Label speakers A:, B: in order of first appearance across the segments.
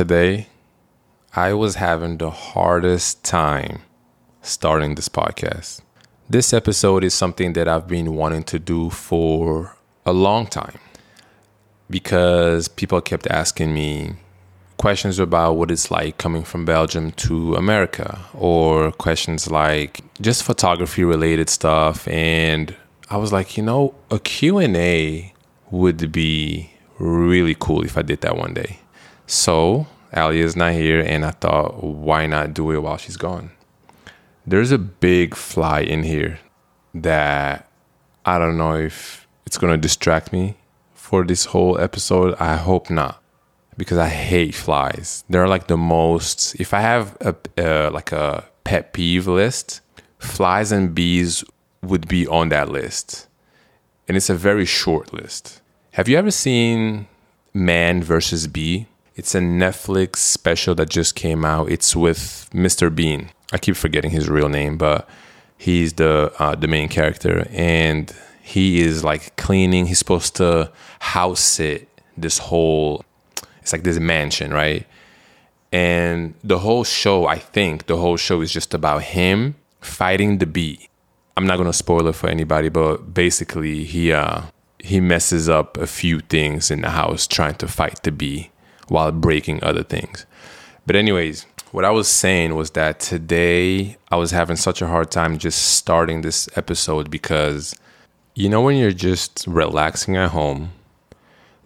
A: today, I was having the hardest time starting this podcast. This episode is something that I've been wanting to do for a long time because people kept asking me questions about what it's like coming from Belgium to America or questions like just photography related stuff and I was like, you know, a Q&A would be really cool if I did that one day. So, Alia is not here and I thought why not do it while she's gone. There's a big fly in here that I don't know if it's to distract me for this whole episode. I hope not because I hate flies. They're like the most. If I have a uh, like a pet peeve list, flies and bees would be on that list, and it's a very short list. Have you ever seen Man versus Bee? It's a Netflix special that just came out. It's with Mr. Bean. I keep forgetting his real name, but he's the uh, the main character, and he is like cleaning. He's supposed to house sit this whole it's like this mansion, right? And the whole show, I think the whole show is just about him fighting the bee. I'm not gonna spoil it for anybody, but basically he uh he messes up a few things in the house trying to fight the bee while breaking other things. But anyways, what I was saying was that today I was having such a hard time just starting this episode because you know when you're just relaxing at home,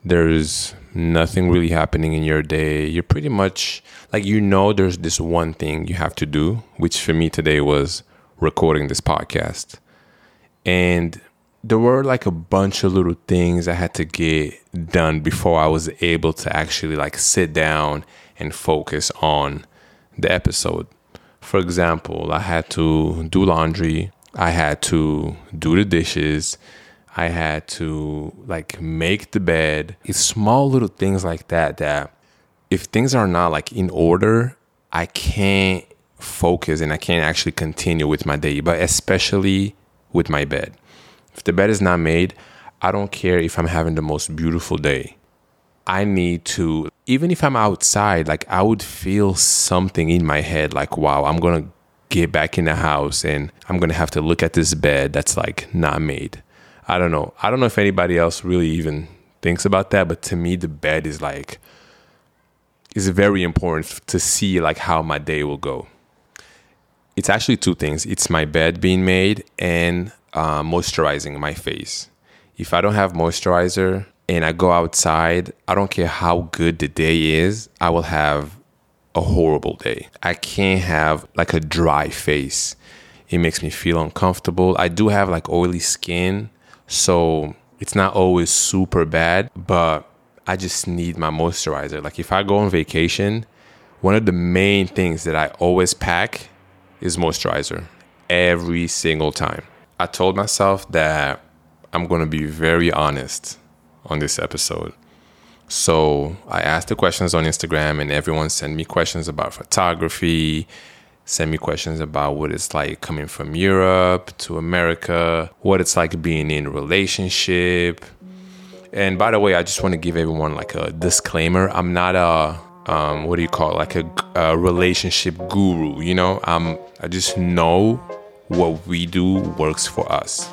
A: there's nothing really happening in your day. You're pretty much like you know there's this one thing you have to do, which for me today was recording this podcast. And there were like a bunch of little things I had to get done before I was able to actually like sit down and focus on the episode. For example, I had to do laundry, I had to do the dishes, I had to like make the bed. It's small little things like that that if things are not like in order, I can't focus and I can't actually continue with my day, but especially with my bed. If the bed is not made, I don't care if I'm having the most beautiful day. I need to, even if I'm outside, like I would feel something in my head like, wow, I'm gonna get back in the house and I'm gonna have to look at this bed that's like not made. I don't know. I don't know if anybody else really even thinks about that, but to me, the bed is like is very important to see like how my day will go. It's actually two things. It's my bed being made and uh, moisturizing my face. If I don't have moisturizer and I go outside, I don't care how good the day is, I will have a horrible day. I can't have like a dry face. It makes me feel uncomfortable. I do have like oily skin, so it's not always super bad, but I just need my moisturizer. Like if I go on vacation, one of the main things that I always pack is moisturizer every single time. I told myself that I'm going to be very honest on this episode. So I asked the questions on Instagram, and everyone sent me questions about photography, send me questions about what it's like coming from Europe to America, what it's like being in a relationship. And by the way, I just want to give everyone like a disclaimer. I'm not a um, what do you call it? like a, a relationship guru. You know, I'm I just know what we do works for us.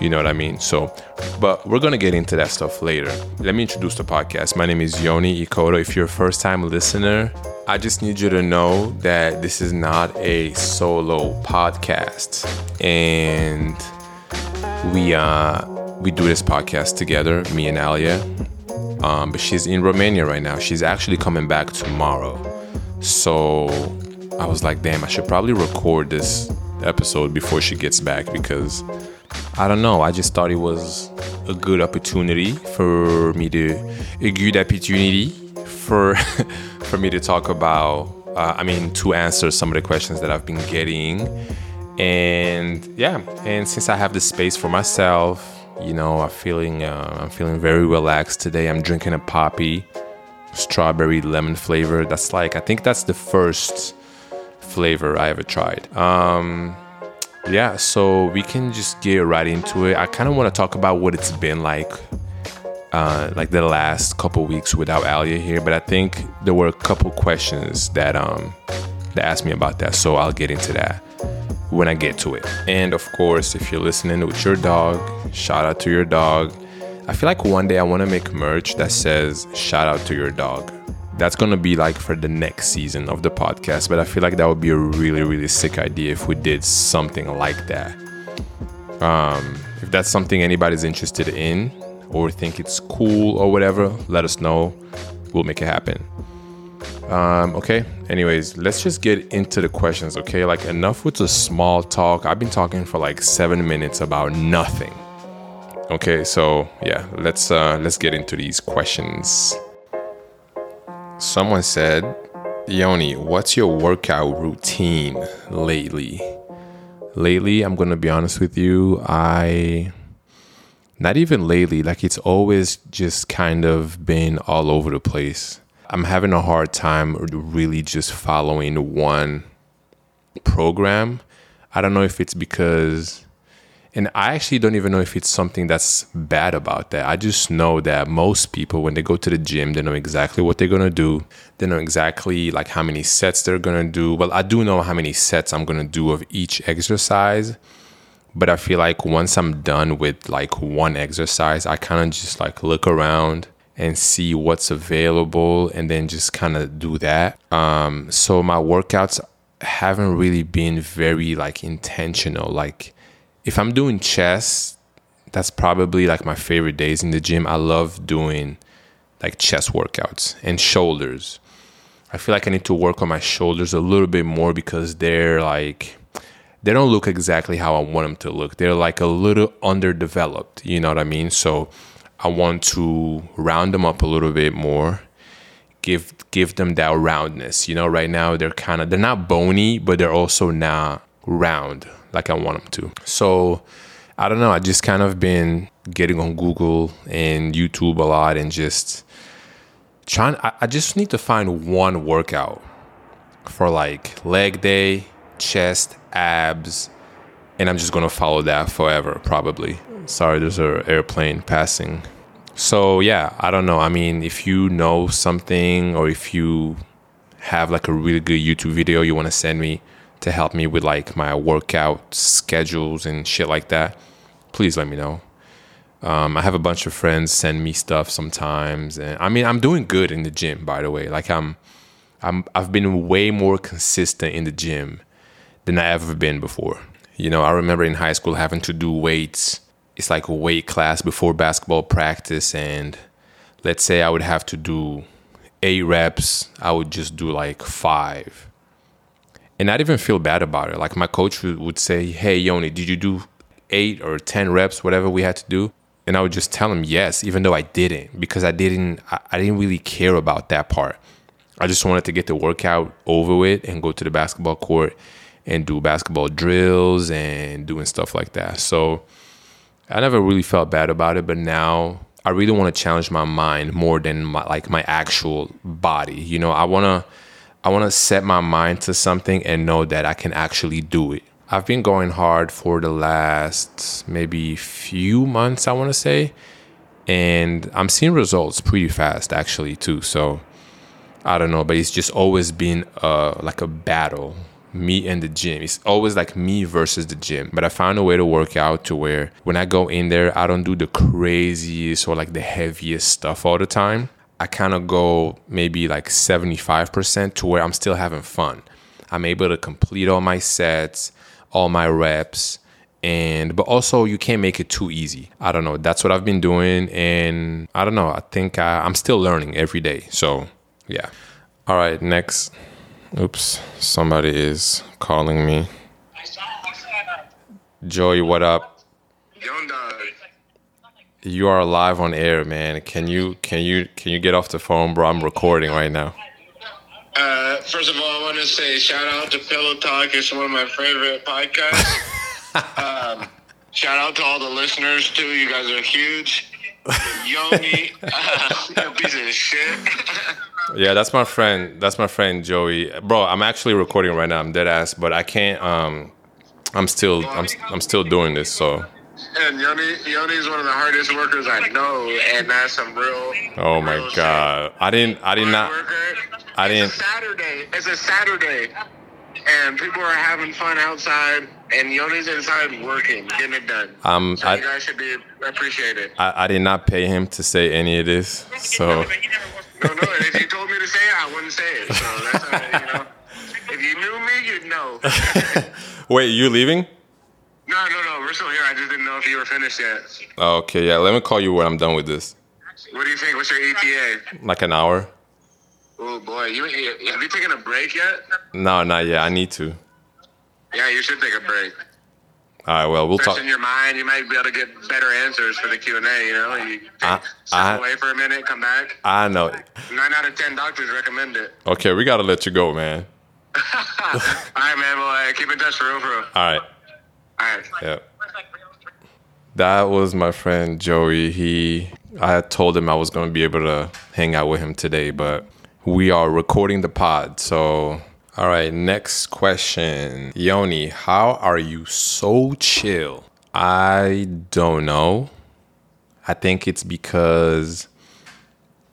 A: You know what I mean? So, but we're gonna get into that stuff later. Let me introduce the podcast. My name is Yoni Ekoto. If you're a first time listener, I just need you to know that this is not a solo podcast. And we uh we do this podcast together, me and Alia. Um, but she's in Romania right now. She's actually coming back tomorrow. So I was like, damn, I should probably record this episode before she gets back because I don't know. I just thought it was a good opportunity for me to a good opportunity for for me to talk about. Uh, I mean, to answer some of the questions that I've been getting, and yeah, and since I have the space for myself, you know, I'm feeling uh, I'm feeling very relaxed today. I'm drinking a Poppi, strawberry lemon flavor. That's like I think that's the first flavor I ever tried. Um, yeah, so we can just get right into it. I kind of want to talk about what it's been like uh, like the last couple weeks without Alia here, but I think there were a couple questions that um that asked me about that, so I'll get into that when I get to it. And of course, if you're listening with your dog, shout out to your dog. I feel like one day I want to make merch that says shout out to your dog. That's gonna be like for the next season of the podcast, but I feel like that would be a really, really sick idea if we did something like that. Um, if that's something anybody's interested in or think it's cool or whatever, let us know. We'll make it happen. Um, okay. Anyways, let's just get into the questions. Okay, like enough with the small talk. I've been talking for like seven minutes about nothing. Okay, so yeah, let's uh, let's get into these questions. Someone said, Yoni, what's your workout routine lately? Lately, I'm gonna be honest with you. I not even lately. Like it's always just kind of been all over the place I'm having a hard time really just following one program. I don't know if it's because, and I actually don't even know if it's something that's bad about that. I just know that most people, when they go to the gym, they know exactly what they're gonna do. They know exactly like how many sets they're gonna do. Well, I do know how many sets I'm gonna do of each exercise. But I feel like once I'm done with like one exercise, I kind of just like look around and see what's available and then just kind of do that. Um, so my workouts haven't really been very like intentional. Like if I'm doing chest, that's probably like my favorite days in the gym. I love doing like chest workouts and shoulders. I feel like I need to work on my shoulders a little bit more because they're like they don't look exactly how I want them to look. They're like a little underdeveloped, you know what I mean? So I want to round them up a little bit more, give give them that roundness. You know, right now they're kind of they're not bony, but they're also not round like I want them to. So I don't know. I just kind of been getting on Google and YouTube a lot and just trying. I, I just need to find one workout for like leg day, chest, abs, and I'm just gonna follow that forever, probably. Sorry, there's an airplane passing. So yeah, I don't know. I mean, if you know something or if you have like a really good YouTube video you want to send me to help me with like my workout schedules and shit like that, please let me know. Um, I have a bunch of friends send me stuff sometimes, and I mean, I'm doing good in the gym. By the way, like I'm, I'm, I've been way more consistent in the gym than I ever been before. You know, I remember in high school having to do weights it's like a weight class before basketball practice and let's say I would have to do eight reps, I would just do like five. And I'd even feel bad about it. Like my coach would say, Hey, Yoni, did you do eight or 10 reps, whatever we had to do? And I would just tell him yes, even though I didn't, because I didn't, I didn't really care about that part. I just wanted to get the workout over with and go to the basketball court and do basketball drills and doing stuff like that. So, I never really felt bad about it, but now I really want to challenge my mind more than my like my actual body. You know, I want to I want to set my mind to something and know that I can actually do it. I've been going hard for the last maybe few months, I want to say, and I'm seeing results pretty fast actually too. So I don't know, but it's just always been uh, like a battle me and the gym. It's always like me versus the gym. But I found a way to work out to where when I go in there, I don't do the craziest or like the heaviest stuff all the time. I kind of go maybe like 75% to where I'm still having fun. I'm able to complete all my sets, all my reps, and but also you can't make it too easy. I don't know. That's what I've been doing, and I don't know. I think I, I'm still learning every day. So yeah. All right, next. Oops, somebody is calling me. Joey, what up? You are live on air, man. Can you can you can you get off the phone, bro? I'm recording right now.
B: Uh, first of all, I want to say shout out to Pillow Talk. It's one of my favorite podcasts. um, shout out to all the listeners too. You guys are huge. Yoni, uh, piece of shit.
A: Yeah, that's my friend. That's my friend Joey. Bro, I'm actually recording right now. I'm dead ass, but I can't. Um, I'm still. I'm. I'm still doing this. So.
B: And Yoni, Yoni's one of the hardest workers I know, and that's some real.
A: Oh my
B: real shit.
A: god. I didn't I did not
B: worker.
A: I didn't-
B: It's Saturday. It's a Saturday, and people are having fun outside, and Yoni's inside working, getting it done.
A: um
B: So
A: I,
B: you guys should be appreciated.
A: I I did not pay him to say any of this. So
B: No, no. If you told me to say it, I wouldn't say it. So that's how, you know. If you knew me, you'd know.
A: Wait, you leaving?
B: No, no, no. We're still here. I just didn't know if you were finished yet.
A: Okay, yeah, let me call you when I'm done with this.
B: What do you think? What's your ETA?
A: Like an hour?
B: Oh boy, you have you taken a break yet?
A: No, not yet. I need to.
B: Yeah, you should take a break.
A: All right, well, we'll
B: Fresh
A: talk.
B: in your mind, you might be able to get better answers for the Q and A. You know, you
A: I-
B: step
A: I-
B: away for a minute, come back.
A: I know.
B: Nine out of ten doctors recommend it.
A: Okay, we gotta let you go, man.
B: All right, man. Well, keep in touch for real, for real.
A: All right.
B: All right.
A: That was my friend Joey. He I told him I was gonna be able to hang out with him today, but we are recording the pod. So all right, next question. Yoni, how are you so chill? I don't know. I think it's because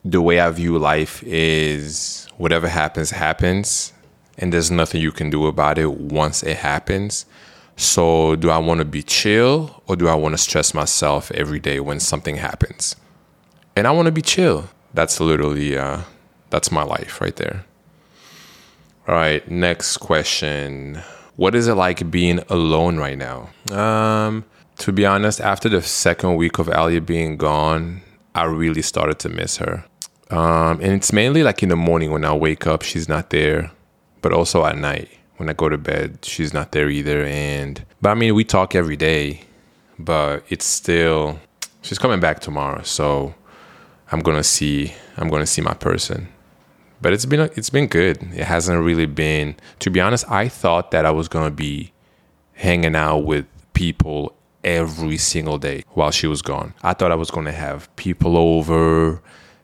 A: the way I view life is whatever happens, happens, and there's nothing you can do about it once it happens. So, do I want to be chill or do I want to stress myself every day when something happens? And I want to be chill. That's literally, uh, that's my life right there. All right, next question. What is it like being alone right now? Um, to be honest, after the second week of Alia being gone, I really started to miss her. Um, and it's mainly like in the morning when I wake up, she's not there, but also at night when I go to bed, she's not there either. And but I mean, we talk every day, but it's still she's coming back tomorrow, so I'm gonna see I'm gonna see my person. But it's been it's been good. It hasn't really been. To be honest, I thought that I was gonna be hanging out with people every single day while she was gone. I thought I was going to have people over,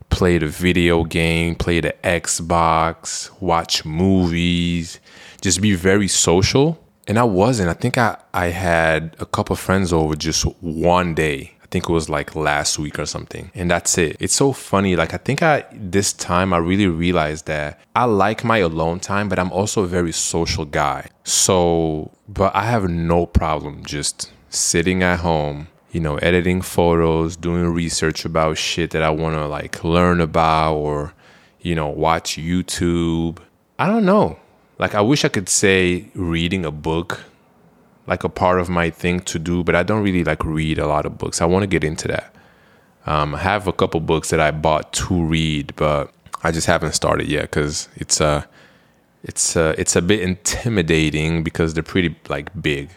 A: play the video game, play the Xbox, watch movies, just be very social. And I wasn't. I think I, I had a couple friends over just one day. I think it was like last week or something. And that's it. It's so funny. Like I think I this time I really realized that I like my alone time, but I'm also a very social guy. So but I have no problem just sitting at home, you know, editing photos, doing research about shit that I want to like learn about or, you know, watch YouTube. I don't know. Like, I wish I could say reading a book, like a part of my thing to do, but I don't really like read a lot of books. I want to get into that. Um, I have a couple books that I bought to read, but I just haven't started yet because it's uh, it's uh, it's a bit intimidating because they're pretty like big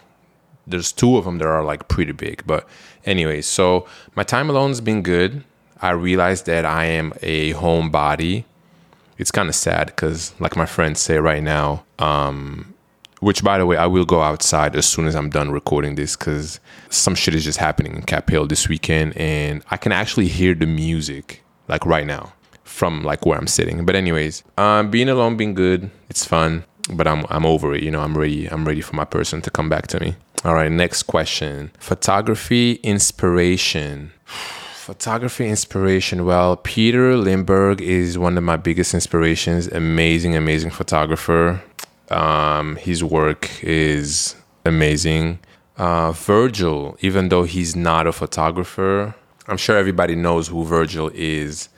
A: there's two of them that are like pretty big. But anyway, so my time alone has been good. I realized that I am a homebody. It's kind of sad because, like my friends say right now, um, which by the way, I will go outside as soon as I'm done recording this because some shit is just happening in Cap Hill this weekend, and I can actually hear the music like right now from like where I'm sitting. But anyways, um, being alone, being good, it's fun. But I'm I'm over it. You know, I'm ready. I'm ready for my person to come back to me. All right, next question. Photography inspiration. Photography inspiration. Well, Peter Lindbergh is one of my biggest inspirations. Amazing, amazing photographer. Um, his work is amazing. Uh, Virgil, even though he's not a photographer, I'm sure everybody knows who Virgil is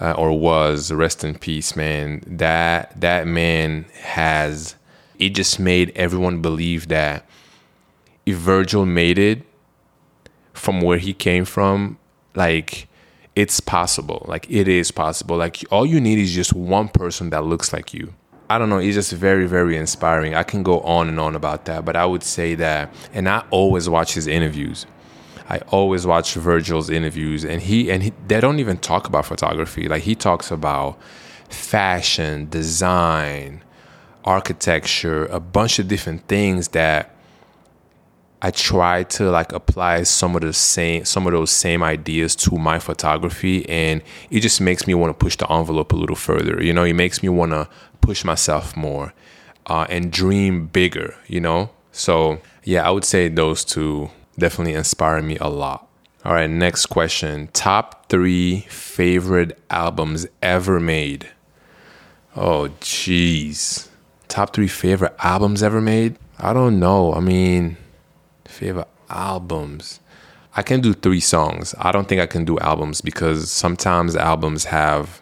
A: uh, or was. Rest in peace, man. That that man has. It just made everyone believe that if Virgil made it from where he came from, like it's possible. Like it is possible. Like all you need is just one person that looks like you. I don't know. It's just very, very inspiring. I can go on and on about that, but I would say that, and I always watch his interviews. I always watch Virgil's interviews, and he and he, they don't even talk about photography. Like he talks about fashion, design, architecture, a bunch of different things that I try to like apply some of the same some of those same ideas to my photography and it just makes me want to push the envelope a little further. You know, it makes me want to push myself more uh, and dream bigger, you know? So, yeah, I would say those two definitely inspired me a lot. All right, next question. Top three favorite albums ever made. Oh, jeez. Top three favorite albums ever made? I don't know. I mean, favorite albums. I can do three songs. I don't think I can do albums because sometimes albums have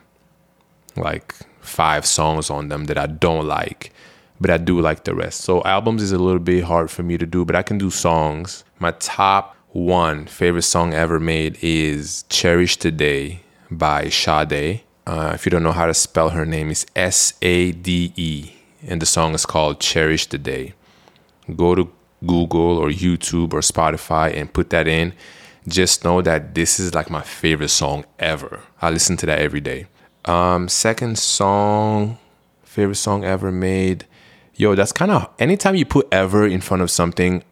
A: like five songs on them that I don't like, but I do like the rest. So albums is a little bit hard for me to do, but I can do songs. My top one favorite song ever made is Cherish the Day by Sade. Uh, if you don't know how to spell her name, it's S A D E, and the song is called Cherish the Day. Go to Google or YouTube or Spotify and put that in. Just know that this is like my favorite song ever. I listen to that every day. Um, second song, favorite song ever made. Yo, that's kind of anytime you put ever in front of something,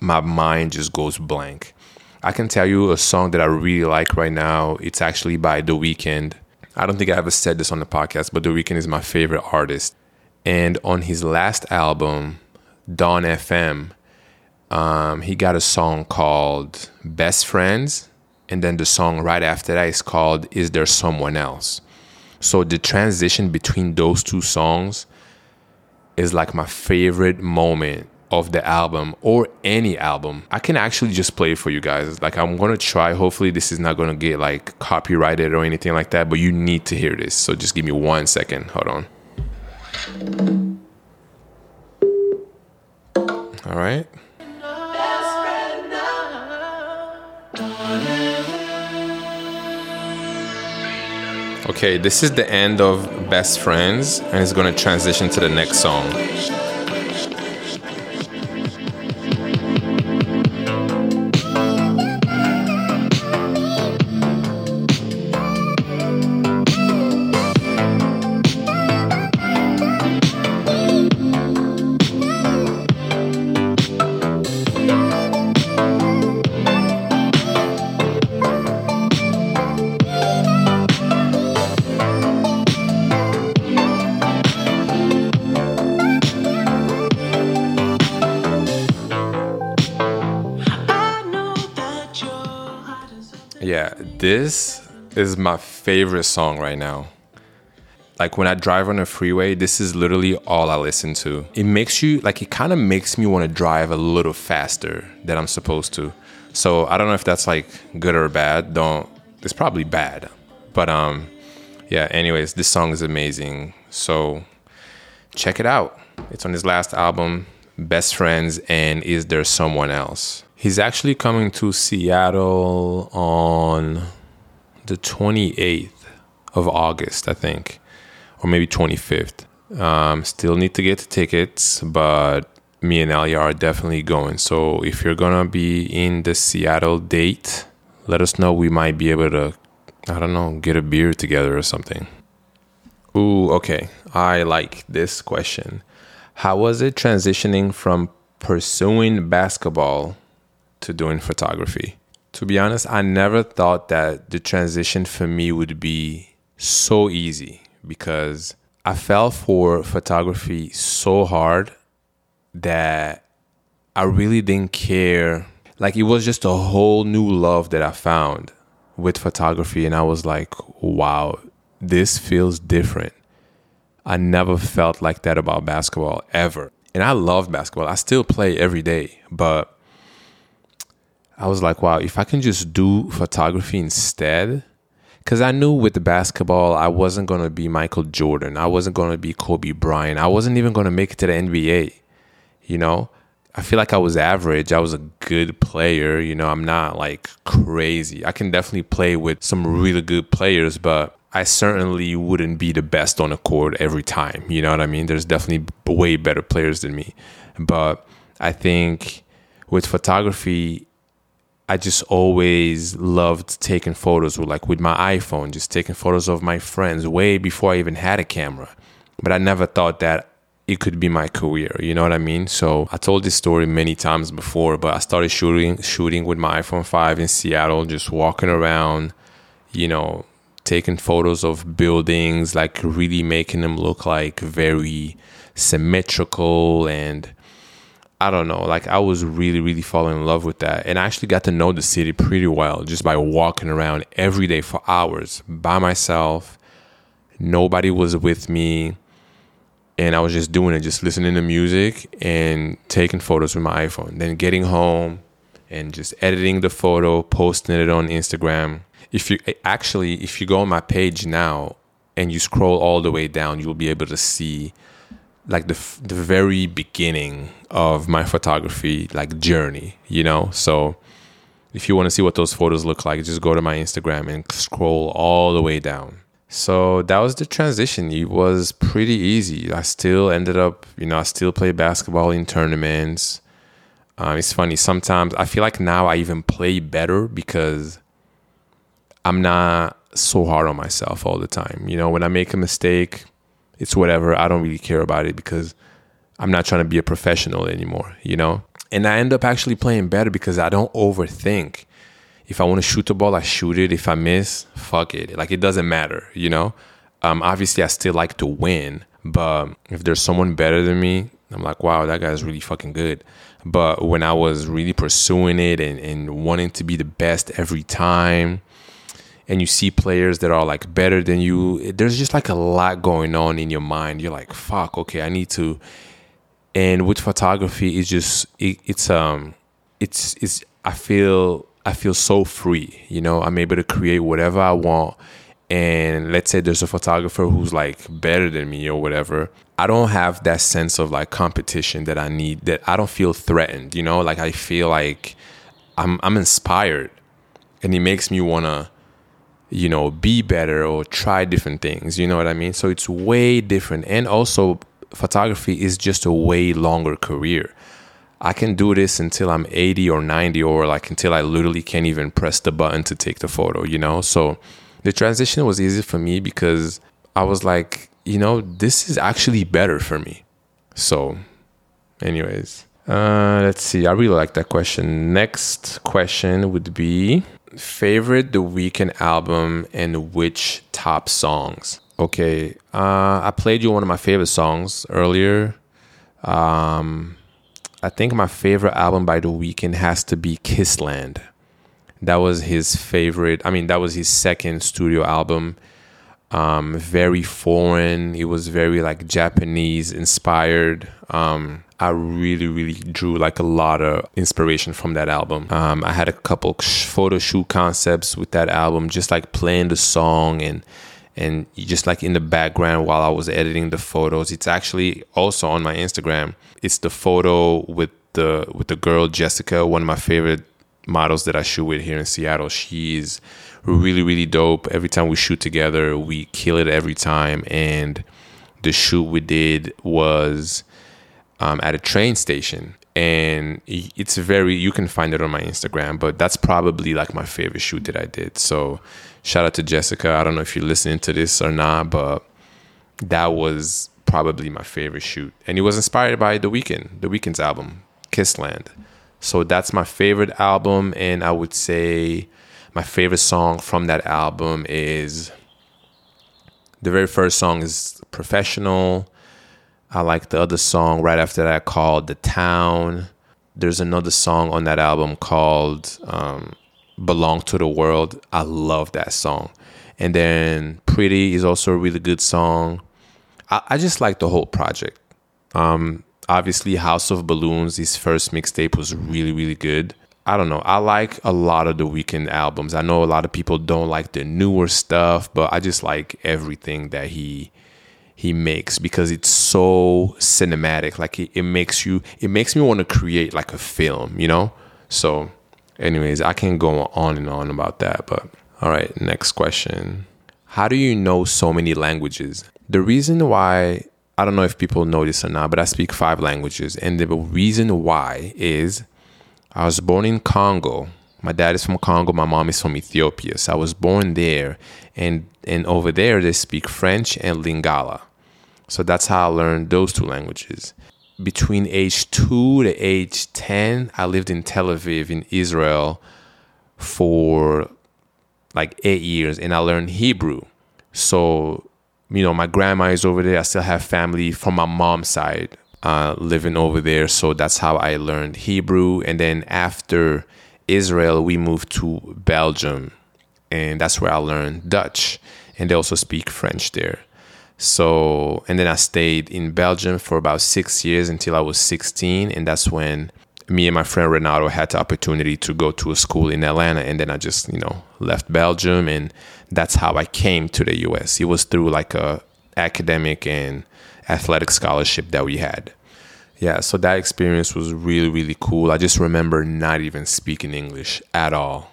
A: my mind just goes blank. I can tell you a song that I really like right now. It's actually by The Weeknd. I don't think I ever said this on the podcast, but The Weeknd is my favorite artist. And on his last album, Dawn FM, um, he got a song called Best Friends. And then the song right after that is called Is There Someone Else? So the transition between those two songs is like my favorite moment of the album or any album, I can actually just play it for you guys. Like I'm gonna try. Hopefully, this is not gonna get like copyrighted or anything like that. But you need to hear this. So just give me one second. Hold on. All right. Okay, this is the end of Best Friends, and it's gonna transition to the next song. This is my favorite song right now. Like when I drive on the freeway, this is literally all I listen to. It makes you like it kind of makes me want to drive a little faster than I'm supposed to. So I don't know if that's like good or bad. Don't it's probably bad. But um yeah, anyways, this song is amazing. So check it out. It's on his last album, Best Friends and Is There Someone Else? He's actually coming to Seattle on the 28th of August, I think, or maybe 25th. Um, still need to get the tickets, but me and Alia are definitely going. So if you're gonna be in the Seattle date, let us know. We might be able to, I don't know, get a beer together or something. Ooh, okay. I like this question. How was it transitioning from pursuing basketball to doing photography. To be honest, I never thought that the transition for me would be so easy because I fell for photography so hard that I really didn't care. Like it was just a whole new love that I found with photography. And I was like, wow, this feels different. I never felt like that about basketball ever. And I love basketball. I still play every day, but I was like, wow, if I can just do photography instead, because I knew with the basketball, I wasn't going to be Michael Jordan. I wasn't going to be Kobe Bryant. I wasn't even going to make it to the NBA. You know, I feel like I was average. I was a good player. You know, I'm not like crazy. I can definitely play with some really good players, but I certainly wouldn't be the best on the court every time. You know what I mean? There's definitely way better players than me. But I think with photography, I just always loved taking photos with like with my iPhone, just taking photos of my friends way before I even had a camera. But I never thought that it could be my career. You know what I mean? So I told this story many times before, but I started shooting shooting with my iPhone 5 in Seattle, just walking around, you know, taking photos of buildings, like really making them look like very symmetrical and I don't know, like I was really, really falling in love with that. And I actually got to know the city pretty well just by walking around every day for hours by myself. Nobody was with me. And I was just doing it, just listening to music and taking photos with my iPhone. Then getting home and just editing the photo, posting it on Instagram. If you actually, if you go on my page now and you scroll all the way down, you'll be able to see like the the very beginning of my photography like journey, you know. So if you want to see what those photos look like, just go to my Instagram and scroll all the way down. So that was the transition. It was pretty easy. I still ended up, you know, I still play basketball in tournaments. Um, it's funny. Sometimes I feel like now I even play better because I'm not so hard on myself all the time. You know, when I make a mistake, it's whatever. I don't really care about it because I'm not trying to be a professional anymore, you know? And I end up actually playing better because I don't overthink. If I want to shoot the ball, I shoot it. If I miss, fuck it. Like it doesn't matter, you know? Um, obviously, I still like to win, but if there's someone better than me, I'm like, wow, that guy's really fucking good. But when I was really pursuing it and, and wanting to be the best every time, and you see players that are like better than you there's just like a lot going on in your mind. You're like fuck okay i need to and with photography it's just it, it's um it's it's i feel i feel so free you know? I'm able to create whatever i want. And let's say there's a photographer who's like better than me or whatever i don't have that sense of like competition that i need that i don't feel threatened you know? Like i feel like i'm i'm inspired and it makes me want to you know, be better or try different things. You know what I mean? So it's way different. And also, photography is just a way longer career. I can do this until I'm 80 or 90 or like until I literally can't even press the button to take the photo, you know? So the transition was easy for me because I was like, you know, this is actually better for me. So, anyways, uh, let's see. I really like that question. Next question would be favorite The Weeknd album and which top songs? Okay, uh, I played you one of my favorite songs earlier. Um, I think my favorite album by The Weeknd has to be Kiss Land. That was his favorite. I mean, that was his second studio album. Um, very foreign. It was very like Japanese inspired. Um, I really, really drew like a lot of inspiration from that album. Um, I had a couple photo shoot concepts with that album, just like playing the song and and just like in the background while I was editing the photos. It's actually also on my Instagram. It's the photo with the with the girl Jessica, one of my favorite models that I shoot with here in Seattle. She's really, really dope. Every time we shoot together, we kill it every time. And the shoot we did was um, at a train station and it's very you can find it on my instagram but that's probably like my favorite shoot that i did. So shout out to jessica. I don't know if you're listening to this or not but that was probably my favorite shoot. And it was inspired by the Weeknd the Weeknd's album Kiss Land so that's my favorite album and i would say my favorite song from that album is the very first song is professional I like the other song right after that called The Town. There's another song on that album called um, Belong to the World. I love that song. And then Pretty is also a really good song. I, I just like the whole project. Um, obviously, House of Balloons, his first mixtape was really, really good. I don't know. I like a lot of the Weeknd albums. I know a lot of people don't like the newer stuff, but I just like everything that he he makes because it's so cinematic. Like it, it makes you it makes me want to create like a film you know? So anyways i can go on and on about that but all right next question. How do you know so many languages? The reason why i don't know if people know this or not but i speak five languages and the reason why is i was born in congo my dad is from congo my mom is from ethiopia so i was born there and and over there they speak french and lingala so that's how I learned those two languages. Between age two to age 10, I lived in Tel Aviv in Israel for like eight years and I learned Hebrew. So, you know, my grandma is over there. I still have family from my mom's side uh, living over there. So that's how I learned Hebrew. And then after Israel, we moved to Belgium, and that's where I learned Dutch. And they also speak French there. So, and then I stayed in Belgium for about six years until I was 16. And that's when me and my friend Renato had the opportunity to go to a school in Atlanta. And then I just, you know, left Belgium. And that's how I came to the US. It was through like a academic and athletic scholarship that we had. Yeah, so that experience was really, really cool. I just remember not even speaking English at all.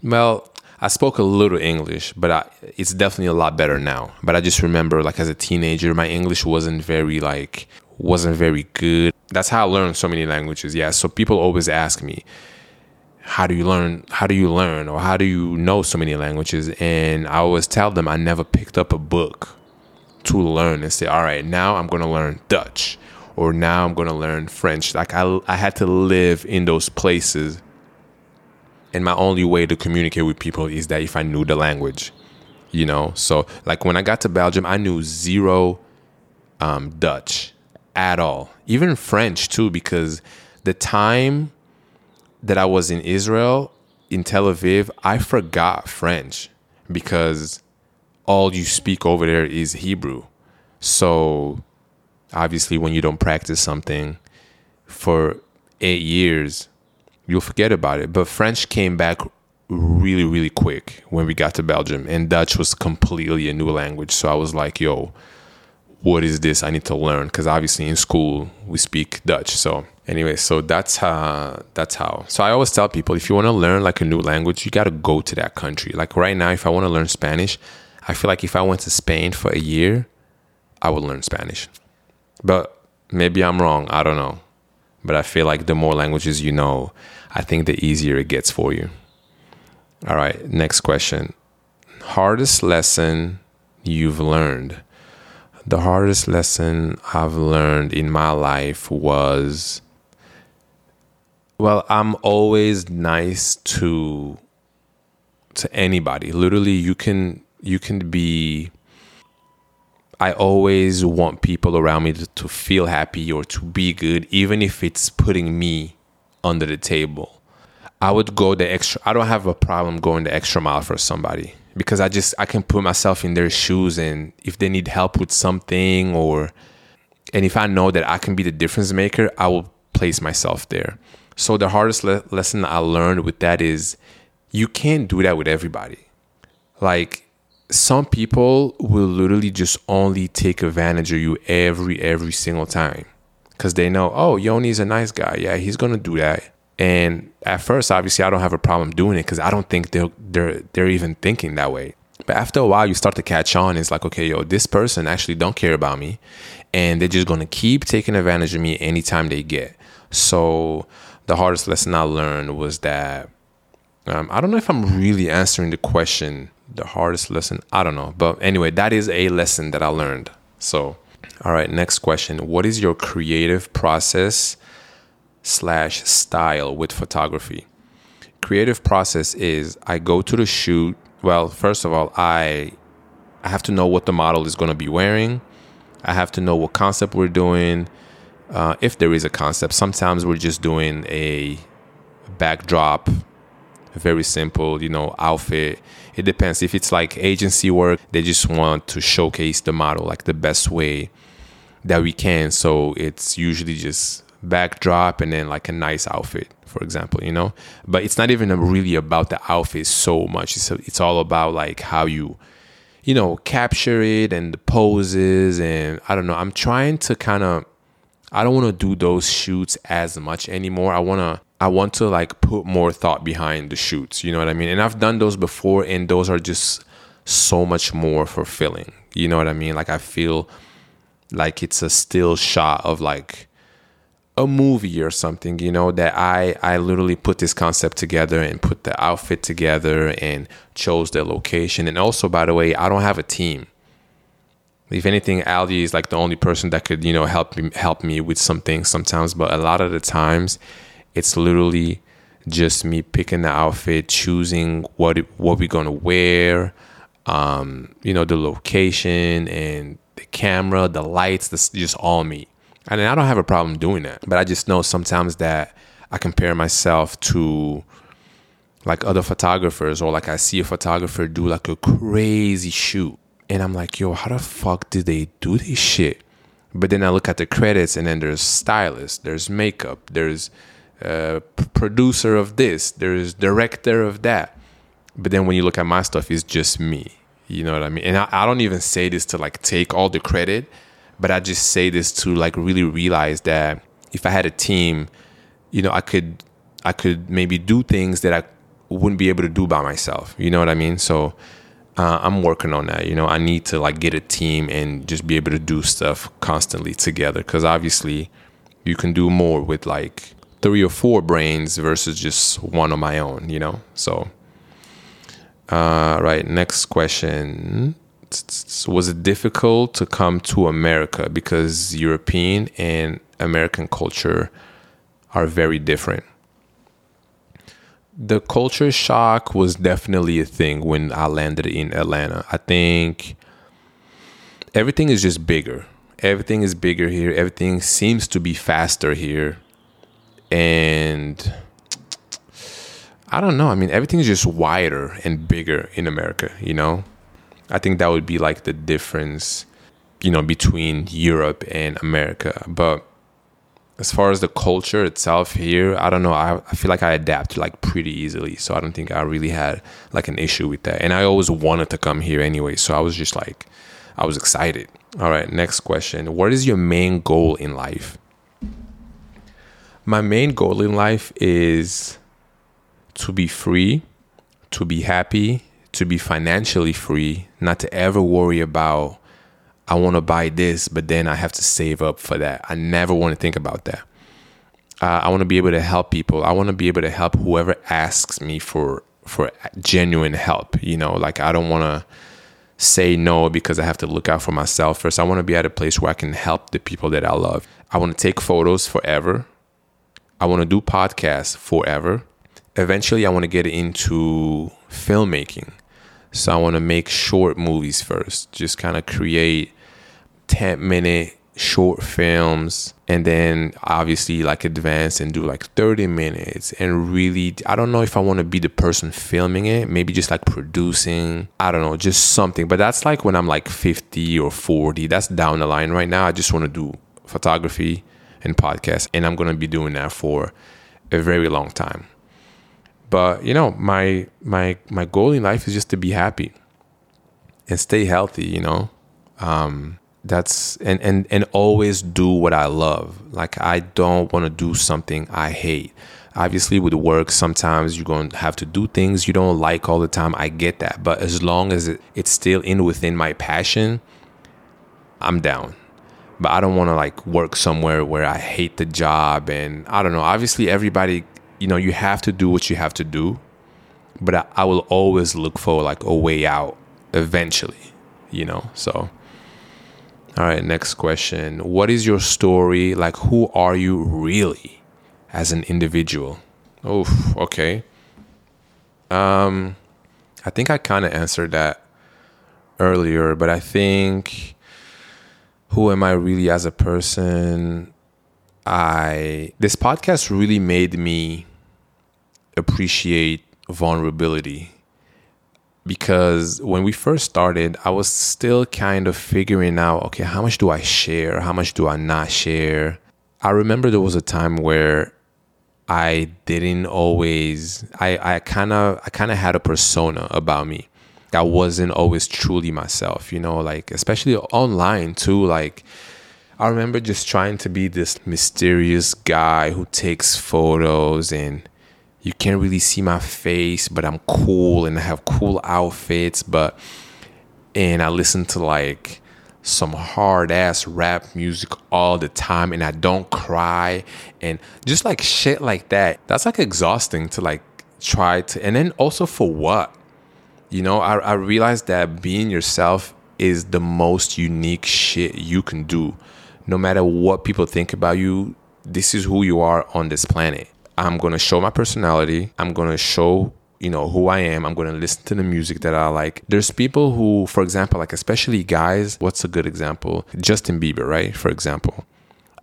A: Well, I spoke a little English, but I, it's definitely a lot better now. But I just remember, like as a teenager, my English wasn't very like wasn't very good. That's how I learned so many languages. Yeah, so people always ask me, "How do you learn? How do you learn? Or how do you know so many languages?" And I always tell them I never picked up a book to learn and say, "All right, now I'm going to learn Dutch." Or now I'm gonna learn French. Like I, I had to live in those places and my only way to communicate with people is that if I knew the language, you know. So like when I got to Belgium, I knew zero um, Dutch at all, even French too, because the time that I was in Israel in Tel Aviv, I forgot French because all you speak over there is Hebrew. So obviously, when you don't practice something for eight years, you'll forget about it. But French came back really, really quick when we got to Belgium, and Dutch was completely a new language. So I was like, yo, what is this? I need to learn because obviously in school we speak Dutch. So anyway, so that's how that's how. So I always tell people if you want to learn like a new language, you got to go to that country. Like right now, if I want to learn Spanish, I feel like if I went to Spain for a year, I would learn Spanish. But maybe I'm wrong. I don't know. But I feel like the more languages you know, I think the easier it gets for you. All right, next question. Hardest lesson you've learned? The hardest lesson I've learned in my life was well, I'm always nice to to anybody. Literally, you can you can be I always want people around me to, to feel happy or to be good even if it's putting me under the table. I would go the extra. I don't have a problem going the extra mile for somebody because I just I can put myself in their shoes and if they need help with something or and if I know that I can be the difference maker, I will place myself there. So the hardest le- lesson I learned with that is you can't do that with everybody. Like some people will literally just only take advantage of you every every single time because they know, oh, Yoni's a nice guy. Yeah, he's gonna do that. And at first, obviously, I don't have a problem doing it because I don't think they're they're they're even thinking that way. But after a while, you start to catch on. It's like, okay, yo, this person actually don't care about me, and they're just gonna keep taking advantage of me anytime they get. So the hardest lesson I learned was that um, I don't know if I'm really answering the question. The hardest lesson, I don't know, but anyway, that is a lesson that I learned. So all right, next question. What is your creative process slash style with photography? Creative process is I go to the shoot. Well, first of all, I I have to know what the model is going to be wearing. I have to know what concept we're doing. Uh, if there is a concept, sometimes we're just doing a backdrop, very simple, you know, outfit. It depends. If it's like agency work, they just want to showcase the model like the best way that we can. So it's usually just backdrop and then like a nice outfit, for example, you know. But it's not even really about the outfit so much. It's it's all about like how you, you know, capture it and the poses and I don't know. I'm trying to kind of. I don't want to do those shoots as much anymore. I want to I want to like put more thought behind the shoots, you know what I mean? And I've done those before and those are just so much more fulfilling. You know what I mean? Like I feel like it's a still shot of like a movie or something you know that i i literally put this concept together and put the outfit together and chose the location and also by the way i don't have a team if anything Alia is like the only person that could you know help me help me with something sometimes but a lot of the times it's literally just me picking the outfit choosing what it, what we're gonna wear um, you know the location and the camera, the lights, just all me. And I don't have a problem doing that. But I just know sometimes that I compare myself to like other photographers or like I see a photographer do like a crazy shoot. And I'm like, yo, how the fuck did they do this shit? But then I look at the credits and then there's stylist, there's makeup, there's uh, producer of this, there's director of that. But then when you look at my stuff, it's just me. You know what I mean? And I, I don't even say this to like take all the credit, but I just say this to like really realize that if I had a team, you know, I could I could maybe do things that I wouldn't be able to do by myself. You know what I mean? So uh, I'm working on that. You know, I need to like get a team and just be able to do stuff constantly together because obviously you can do more with like three or four brains versus just one on my own. You know, so. Uh, right. Next question. Was it difficult to come to America because European and American culture are very different? the culture shock was definitely a thing when I landed in Atlanta. I think everything is just bigger. Everything is bigger here. Everything seems to be faster here. And I don't know. I mean, everything is just wider and bigger in America, you know? I think that would be like the difference, you know, between Europe and America. But as far as the culture itself here, I don't know. I, I feel like I adapt like pretty easily. So I don't think I really had like an issue with that. And I always wanted to come here anyway. So I was just like, I was excited. All right, next question. What is your main goal in life? My main goal in life is to be free, to be happy, to be financially free, not to ever worry about I want to buy this, but then I have to save up for that. I never want to think about that. Uh, I want to be able to help people. I want to be able to help whoever asks me for for genuine help. You know, like I don't want to say no because I have to look out for myself first. I want to be at a place where I can help the people that I love. I want to take photos forever. I want to do podcasts forever. Eventually, I want to get into filmmaking. So I want to make short movies first, just kind of create 10 minute short films and then obviously like advance and do like 30 minutes and really I don't know if I want to be the person filming it maybe just like producing I don't know just something but that's like when I'm like 50 or 40 that's down the line right now I just want to do photography and podcast and I'm going to be doing that for a very long time but you know my my my goal in life is just to be happy and stay healthy you know um that's and and and always do what I love. Like I don't want to do something I hate. Obviously, with work, sometimes you're going to have to do things you don't like all the time. I get that, but as long as it, it's still in within my passion, I'm down. But I don't want to like work somewhere where I hate the job and I don't know. Obviously, everybody, you know, you have to do what you have to do, but I, I will always look for like a way out eventually, you know. So all right, next question. What is your story? Like, who are you really as an individual? Oh, okay. Um, I think I kind of answered that earlier, but I think who am I really as a person? I this podcast really made me appreciate vulnerability because when we first started, I was still kind of figuring out okay, how much do I share? How much do I not share? I remember there was a time where I didn't always I I kind of I kind of had a persona about me. I wasn't always truly myself, you know, like especially online too like I remember just trying to be this mysterious guy who takes photos and you can't really see my face, but I'm cool and I have cool outfits, but and I listen to like some hard ass rap music all the time and I don't cry and just like shit like that. That's like exhausting to like try to and then also for what? You know, I, I realized that being yourself is the most unique shit you can do. No matter what people think about you, this is who you are on this planet. I'm to show my personality. I'm to show you know who I am. I'm to listen to the music that I like. There's people who, for example, like especially guys. What's a good example? Justin Bieber, right? For example,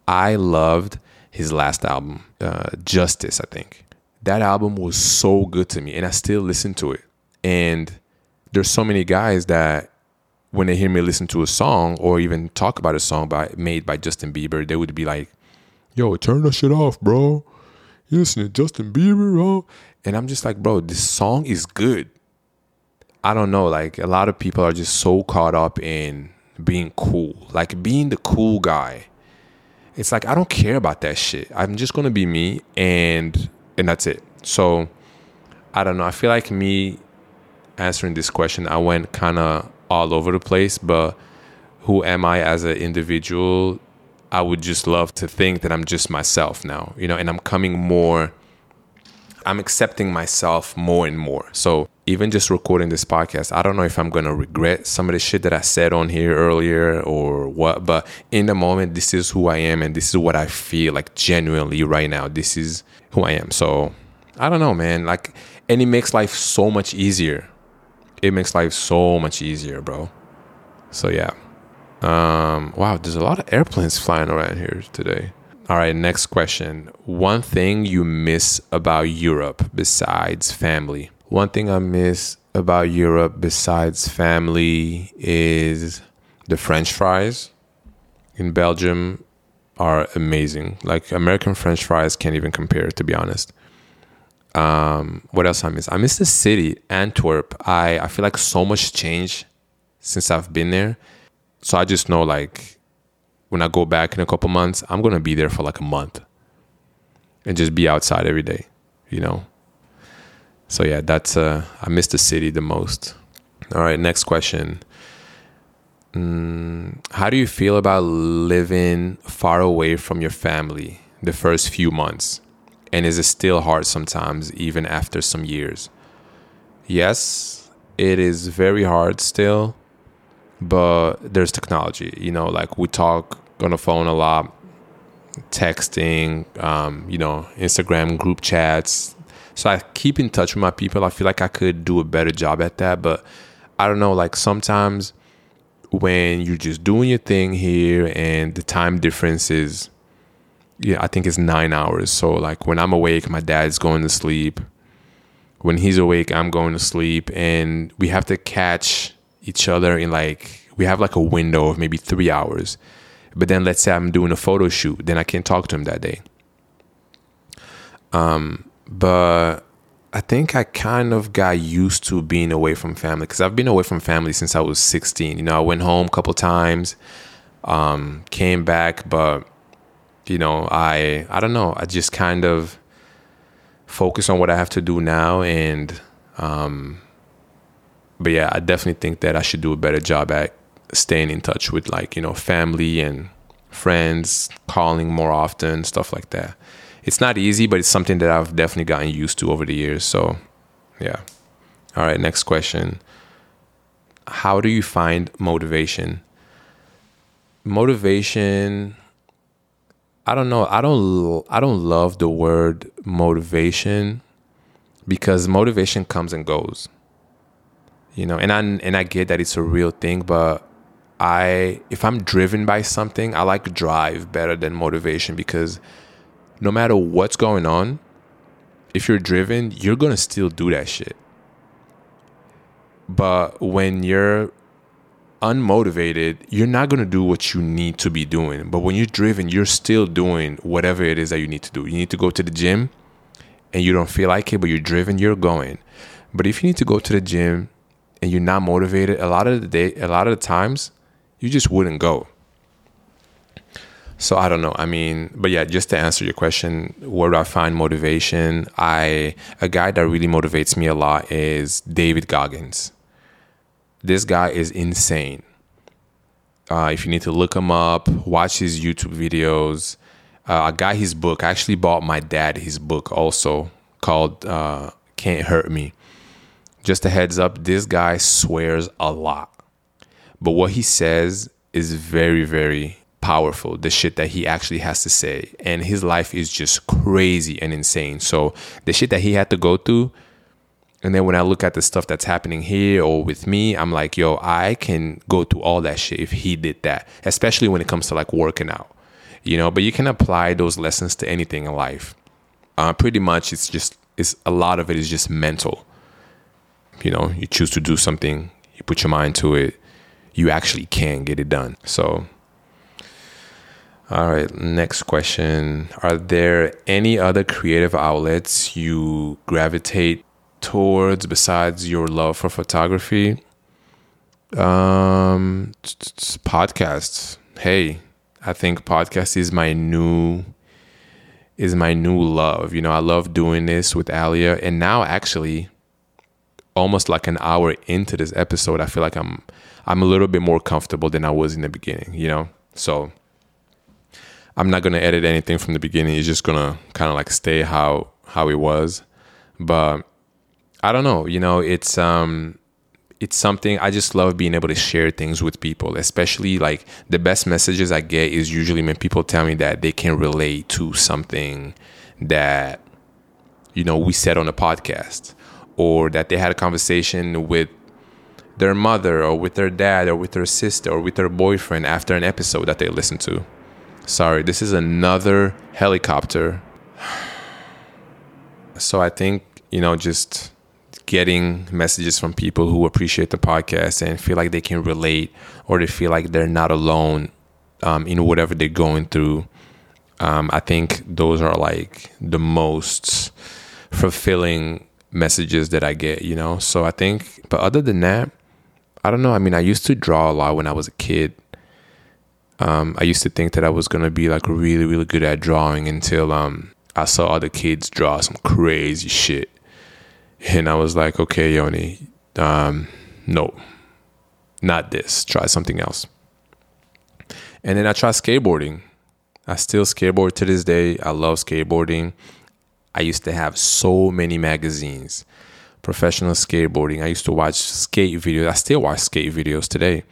A: I loved his last album, uh, Justice, I think. That album was so good to me, and I still listen to it. And there's so many guys that when they hear me listen to a song or even talk about a song by made by Justin Bieber, they would be like, "Yo, turn that shit off, bro. You listen to Justin Bieber, bro?" And I'm just like, "Bro, this song is good." I don't know, like a lot of people are just so caught up in being cool, like being the cool guy. It's like I don't care about that shit. I'm just gonna be me, and and that's it. So I don't know. I feel like me answering this question, I went kind of all over the place, but who am I as an individual? I would just love to think that I'm just myself now, you know, and I'm coming more, I'm accepting myself more and more. So even just recording this podcast, I don't know if I'm going to regret some of the shit that I said on here earlier or what, but in the moment, this is who I am and this is what I feel like genuinely right now. This is who I am. So I don't know, man. Like, and it makes life so much easier it makes life so much easier, bro. So yeah. Um, wow, there's a lot of airplanes flying around here today. All right, next question. One thing you miss about Europe besides family. One thing I miss about Europe besides family is the French fries in Belgium are amazing. Like American French fries can't even compare, to be honest. Um, what else I miss? I miss the city, Antwerp. I, I feel like so much change since I've been there. So I just know like when I go back in a couple months, I'm gonna be there for like a month and just be outside every day, you know. So yeah, that's uh, I miss the city the most. All right, next question. Mm, how do you feel about living far away from your family the first few months? And is it still hard sometimes, even after some years? Yes, it is very hard still, but there's technology. You know, like we talk on the phone a lot, texting, um, you know, Instagram group chats. So I keep in touch with my people. I feel like I could do a better job at that, but I don't know, like sometimes when you're just doing your thing here and the time difference is yeah, I think it's nine hours. So like when I'm awake, my dad's going to sleep. When he's awake, I'm going to sleep, and we have to catch each other in like we have like a window of maybe three hours. But then let's say I'm doing a photo shoot, then I can't talk to him that day. Um, but I think I kind of got used to being away from family because I've been away from family since I was 16. You know, I went home a couple times, um, came back, but you know, I I don't know. I just kind of focus on what I have to do now, and um, but yeah, I definitely think that I should do a better job at staying in touch with like you know family and friends, calling more often, stuff like that. It's not easy, but it's something that I've definitely gotten used to over the years. So, yeah. All right, next question. How do you find motivation? Motivation I don't know. I don't I don't love the word motivation because motivation comes and goes. You know, and I and I get that it's a real thing, but I if I'm driven by something, I like drive better than motivation because no matter what's going on, if you're driven, you're going to still do that shit. But when you're unmotivated, you're not going to do what you need to be doing. But when you're driven, you're still doing whatever it is that you need to do. You need to go to the gym and you don't feel like it, but you're driven, you're going. But if you need to go to the gym and you're not motivated, a lot of the day, a lot of the times, you just wouldn't go. So I don't know. I mean, but yeah, just to answer your question, where do I find motivation? I a guy that really motivates me a lot is David Goggins. This guy is insane. Uh, if you need to look him up, watch his YouTube videos. Uh, I got his book. I actually bought my dad his book also called uh, Can't Hurt Me. Just a heads up, this guy swears a lot. But what he says is very, very powerful. The shit that he actually has to say. And his life is just crazy and insane. So the shit that he had to go through and then when I look at the stuff that's happening here or with me, I'm like, yo, I can go through all that shit if he did that, especially when it comes to like working out. you know, but you can apply those lessons to anything in life. Uh, pretty much, it's just it's a lot of it is just mental. You know, you choose to do something, you put your mind to it, you actually can get it done. So, all right, next question. Are there any other creative outlets you gravitate towards besides your love for photography? Um, podcasts. Hey, I think podcast is my new is my new love. You know, I love doing this with Alia, and now actually, almost like an hour into this episode, I feel like I'm I'm a little bit more comfortable than I was in the beginning. You know, so I'm not gonna edit anything from the beginning. It's just gonna kind of like stay how how it was, but I don't know. You know, it's um it's something I just love being able to share things with people, especially like the best messages I get is usually when people tell me that they can relate to something that, you know, we said on the podcast or that they had a conversation with their mother or with their dad or with their sister or with their boyfriend after an episode that they listened to. Sorry, this is another helicopter. So I think, you know, just getting messages from people who appreciate the podcast and feel like they can relate or they feel like they're not alone um, in whatever they're going through. Um, I think those are like the most fulfilling messages that I get, you know? So I think, but other than that, I don't know. I mean, I used to draw a lot when I was a kid. Um, I used to think that I was going to be like really, really good at drawing until um, I saw other kids draw some crazy shit and I was like, okay, Yoni, um, no, not this. Try something else. And then I tried skateboarding. I still skateboard to this day. I love skateboarding. I used to have so many magazines, professional skateboarding. I used to watch skate videos. I still watch skate videos today.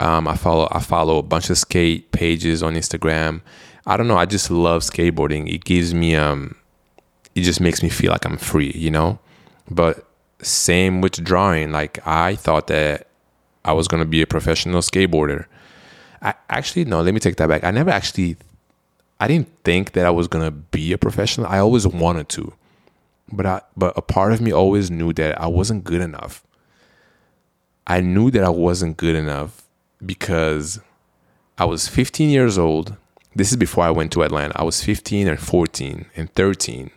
A: Um, I follow I follow a bunch of skate pages on Instagram. I don't know. I just love skateboarding. It gives me um, it just makes me feel like I'm free. You know. But same with drawing. Like I thought that I was gonna be a professional skateboarder. I actually no, let me take that back. I never actually I didn't think that I was gonna be a professional. I always wanted to. But I but a part of me always knew that I wasn't good enough. I knew that I wasn't good enough because I was 15 years old. This is before I went to Atlanta. I was 15 and 14 and 13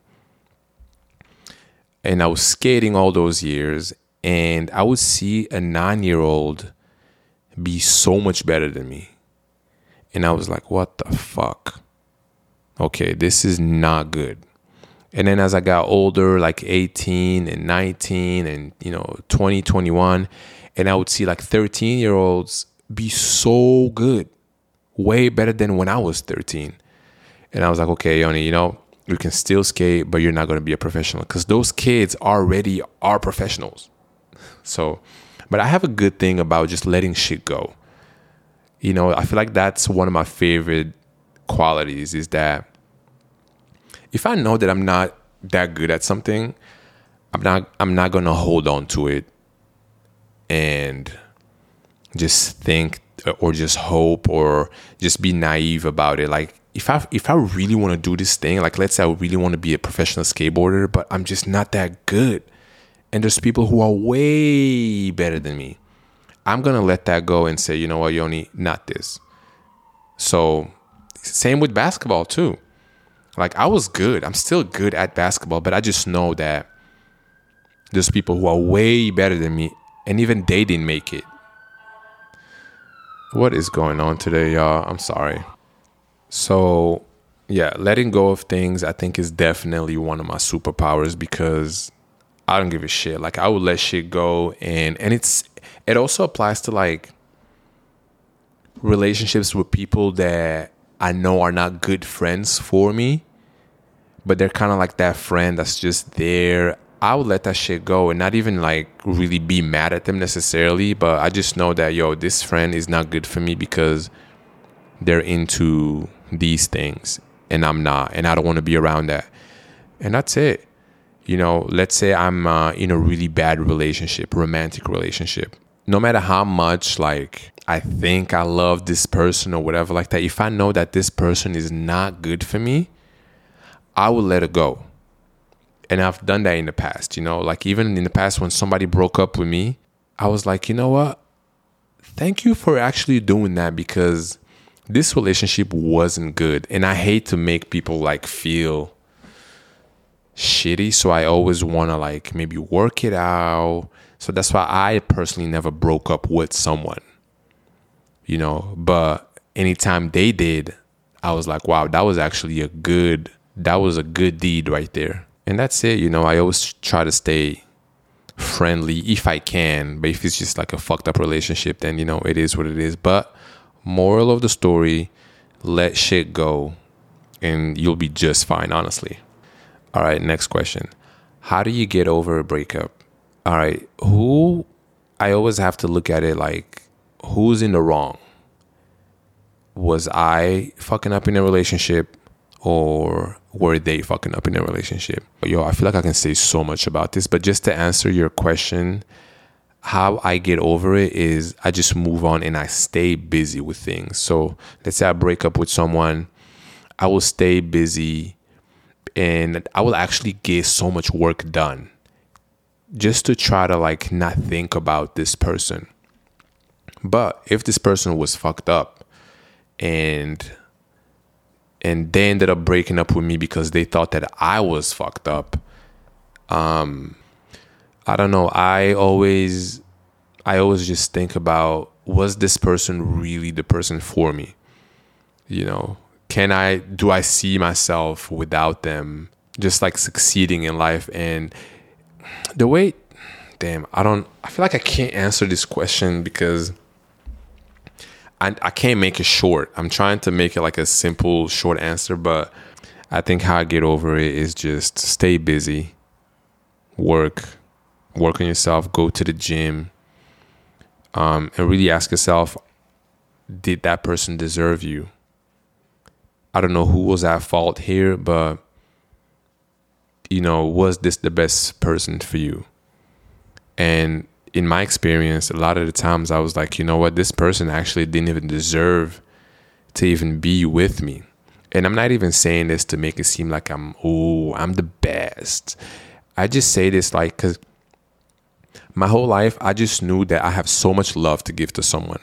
A: and I was skating all those years, and I would see a nine year old be so much better than me. And I was like, what the fuck? Okay, this is not good. And then as I got older, like 18 and 19 and, you know, 20, 21, and I would see like 13 year olds be so good, way better than when I was 13. And I was like, okay, Yoni, you know, you can still skate, but you're not going to be a professional because those kids already are professionals. So, but I have a good thing about just letting shit go. You know, I feel like that's one of my favorite qualities is that if I know that I'm not that good at something, I'm not I'm not going to hold on to it and just think or just hope or just be naive about it like if I if I really want to do this thing, like let's say I really want to be a professional skateboarder, but I'm just not that good. And there's people who are way better than me. I'm gonna let that go and say, you know what, Yoni, not this. So same with basketball too. Like I was good. I'm still good at basketball, but I just know that there's people who are way better than me, and even they didn't make it. What is going on today, y'all? I'm sorry. So, yeah, letting go of things I think is definitely one of my superpowers because I don't give a shit. Like I would let shit go and and it's it also applies to like relationships with people that I know are not good friends for me, but they're kind of like that friend that's just there. I would let that shit go and not even like really be mad at them necessarily, but I just know that yo, this friend is not good for me because they're into these things and I'm not, and I don't want to be around that. And that's it. You know, let's say I'm uh, in a really bad relationship, romantic relationship, no matter how much like I think I love this person or whatever like that, if I know that this person is not good for me, I will let it go. And I've done that in the past, you know, like even in the past when somebody broke up with me, I was like, you know what? Thank you for actually doing that because this relationship wasn't good. And I hate to make people like feel shitty. So I always want to like maybe work it out. So that's why I personally never broke up with someone, you know. But anytime they did, I was like, wow, that was actually a good, that was a good deed right there. And that's it, you know. I always try to stay friendly if I can. But if it's just like a fucked up relationship, then, you know, it is what it is. But moral of the story, let shit go and you'll be just fine, honestly. All right, next question. How do you get over a breakup? All right, who I always have to look at it like who's in the wrong? Was I fucking up in a relationship or were they fucking up in a relationship? Yo, I feel like I can say so much about this, but just to answer your question, how I get over it is I just move on and I stay busy with things. So let's say I break up with someone, I will stay busy and I will actually get so much work done just to try to like not think about this person. But if this person was fucked up and and they ended up breaking up with me because they thought that I was fucked up, um I don't know, I always I always just think about was this person really the person for me? You know, can I do I see myself without them? Just like succeeding in life and the way damn i don't i feel like i can't answer this question because I, I can't make it short. I'm trying to make it like a simple short answer but i think how i get over it is just stay busy work work on yourself go to the gym um, and really ask yourself did that person deserve you i don't know who was at fault here but you know, was this the best person for you? And in my experience, a lot of the times I was like, you know what, this person actually didn't even deserve to even be with me. And I'm not even saying this to make it seem like I'm, oh, I'm the best. I just say this like, because my whole life, I just knew that I have so much love to give to someone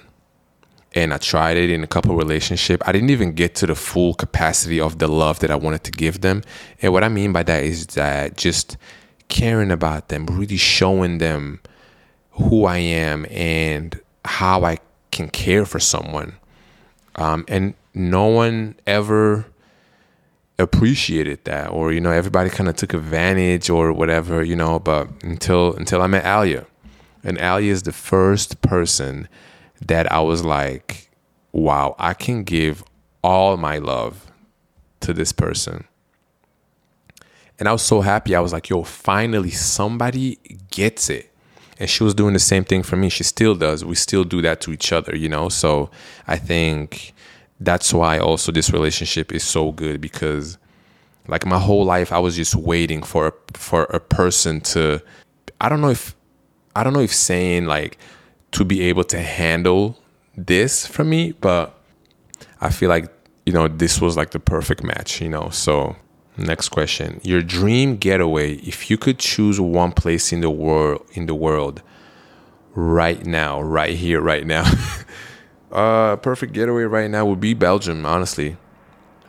A: and I tried it in a couple relationship. I didn't even get to the full capacity of the love that I wanted to give them. And what I mean by that is that just caring about them, really showing them who I am and how I can care for someone. Um, and no one ever appreciated that or you know everybody kind of took advantage or whatever you know but until until i met alia and alia is the first person that I was like, wow, I can give all my love to this person. And I was so happy. I was like, yo, finally somebody gets it. And she was doing the same thing for me. She still does. We still do that to each other, you know? So I think that's why also this relationship is so good because like my whole life I was just waiting for a, for a person to I don't know if I don't know if saying like to be able to handle this for me, but I feel like, you know, this was like the perfect match, you know. So, next question. Your dream getaway, if you could choose one place in the world in the world right now, right here, right now. uh perfect getaway right now would be Belgium, honestly.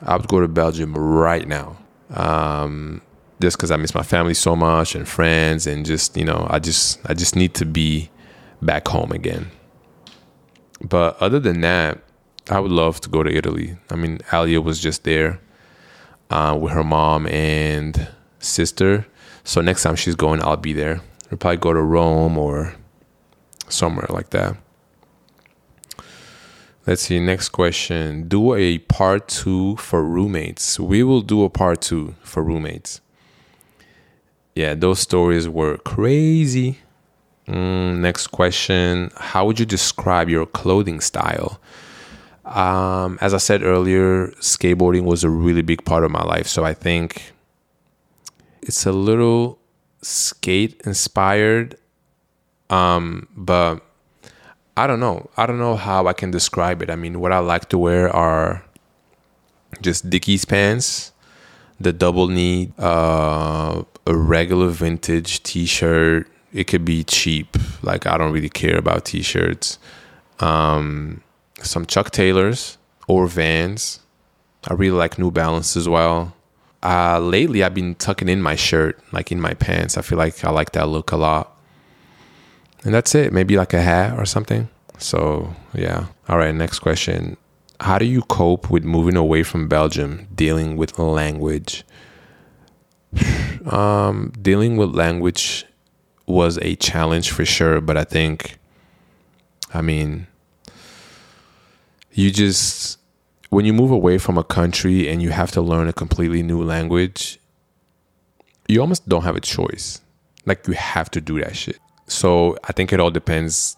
A: I would go to Belgium right now. Um just cuz I miss my family so much and friends and just, you know, I just I just need to be back home again. But other than that, I would love to go to Italy. I mean, Alia was just there uh, with her mom and sister. So next time she's going, I'll be there. We'll probably go to Rome or somewhere like that. Let's see. Next question. Do a part two for roommates. We will do a part two for roommates. Yeah, those stories were crazy. Mm, next question How would you describe your clothing style? Um, as I said earlier, skateboarding was a really big part of my life. So I think it's a little skate inspired. Um, but I don't know. I don't know how I can describe it. I mean, what I like to wear are just Dickies pants, the double knee, uh, a regular vintage t-shirt. It could be cheap. Like I don't really care about t-shirts. Um, some Chuck Taylors or Vans. I really like New Balance as well. Uh, lately, I've been tucking in my shirt, like in my pants. I feel like I like that look a lot. And that's it. Maybe like a hat or something. So, yeah. All right, next question. How do you cope with moving away from Belgium, dealing with language? um, dealing with language was a challenge for sure, but I think, I mean, you just when you move away from a country and you have to learn a completely new language, you almost don't have a choice. Like you have to do that shit. So I think it all depends.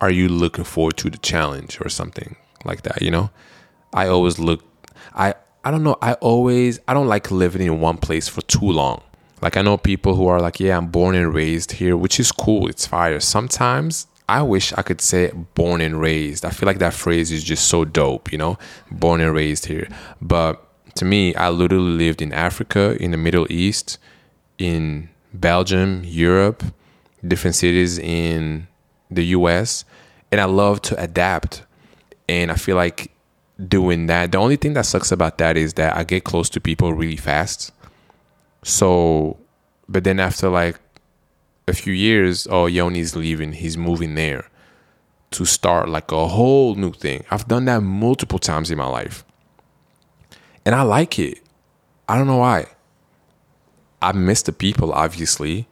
A: Are you looking forward to the challenge or something like that? You know, I always look. I I don't know. I always I don't like living in one place for too long. Like I know people who are like, yeah, I'm born and raised here, which is cool. It's fire. Sometimes I wish I could say born and raised. I feel like that phrase is just so dope, you know, born and raised here. But to me, I literally lived in Africa, in the Middle East, in Belgium, Europe, different cities in the US, and I love to adapt. And I feel like doing that, the only thing that sucks about that is that I get close to people really fast. So, but then after like a few years, oh, Yoni's leaving, he's moving there to start like a whole new thing. I've done that multiple times in my life. And I like it. I don't know why. I miss the people, obviously,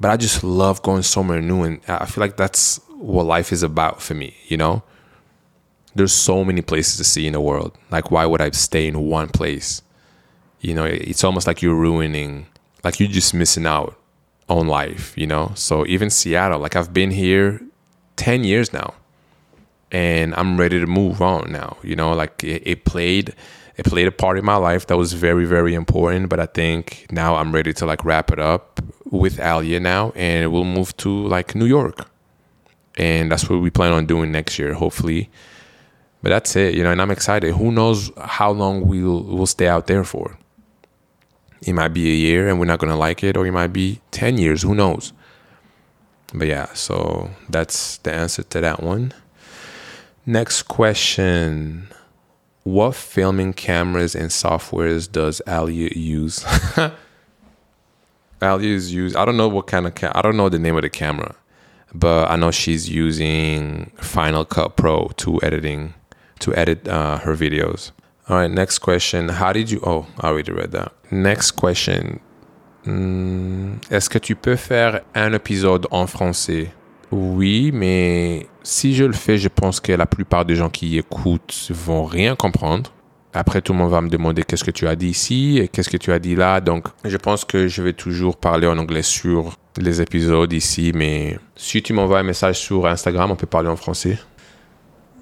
A: but I just love going somewhere new. And I feel like that's what life is about for me, you know? There's so many places to see in the world. Like, why would I stay in one place? You know, it's almost like you're ruining, like you're just missing out on life, you know? So even Seattle, like I've been here 10 years now and I'm ready to move on now, you know? Like it, it played it played a part in my life that was very very important, but I think now I'm ready to like wrap it up with Alia now and we'll move to like New York. And that's what we plan on doing next year, hopefully. But that's it, you know, and I'm excited. Who knows how long we'll we'll stay out there for. It might be a year and we're not going to like it, or it might be 10 years. Who knows? But yeah, so that's the answer to that one. Next question What filming cameras and softwares does Alia use? Alia is use. I don't know what kind of cam. I don't know the name of the camera, but I know she's using Final Cut Pro to editing to edit uh, her videos. All right, next question. How did you. Oh, I already read that. Next question. Hmm, est-ce que tu peux faire un épisode en français? Oui, mais si je le fais, je pense que la plupart des gens qui écoutent vont rien comprendre. Après, tout le monde va me demander qu'est-ce que tu as dit ici et qu'est-ce que tu as dit là. Donc, je pense que je vais toujours parler en anglais sur les épisodes ici. Mais si tu m'envoies un message sur Instagram, on peut parler en français.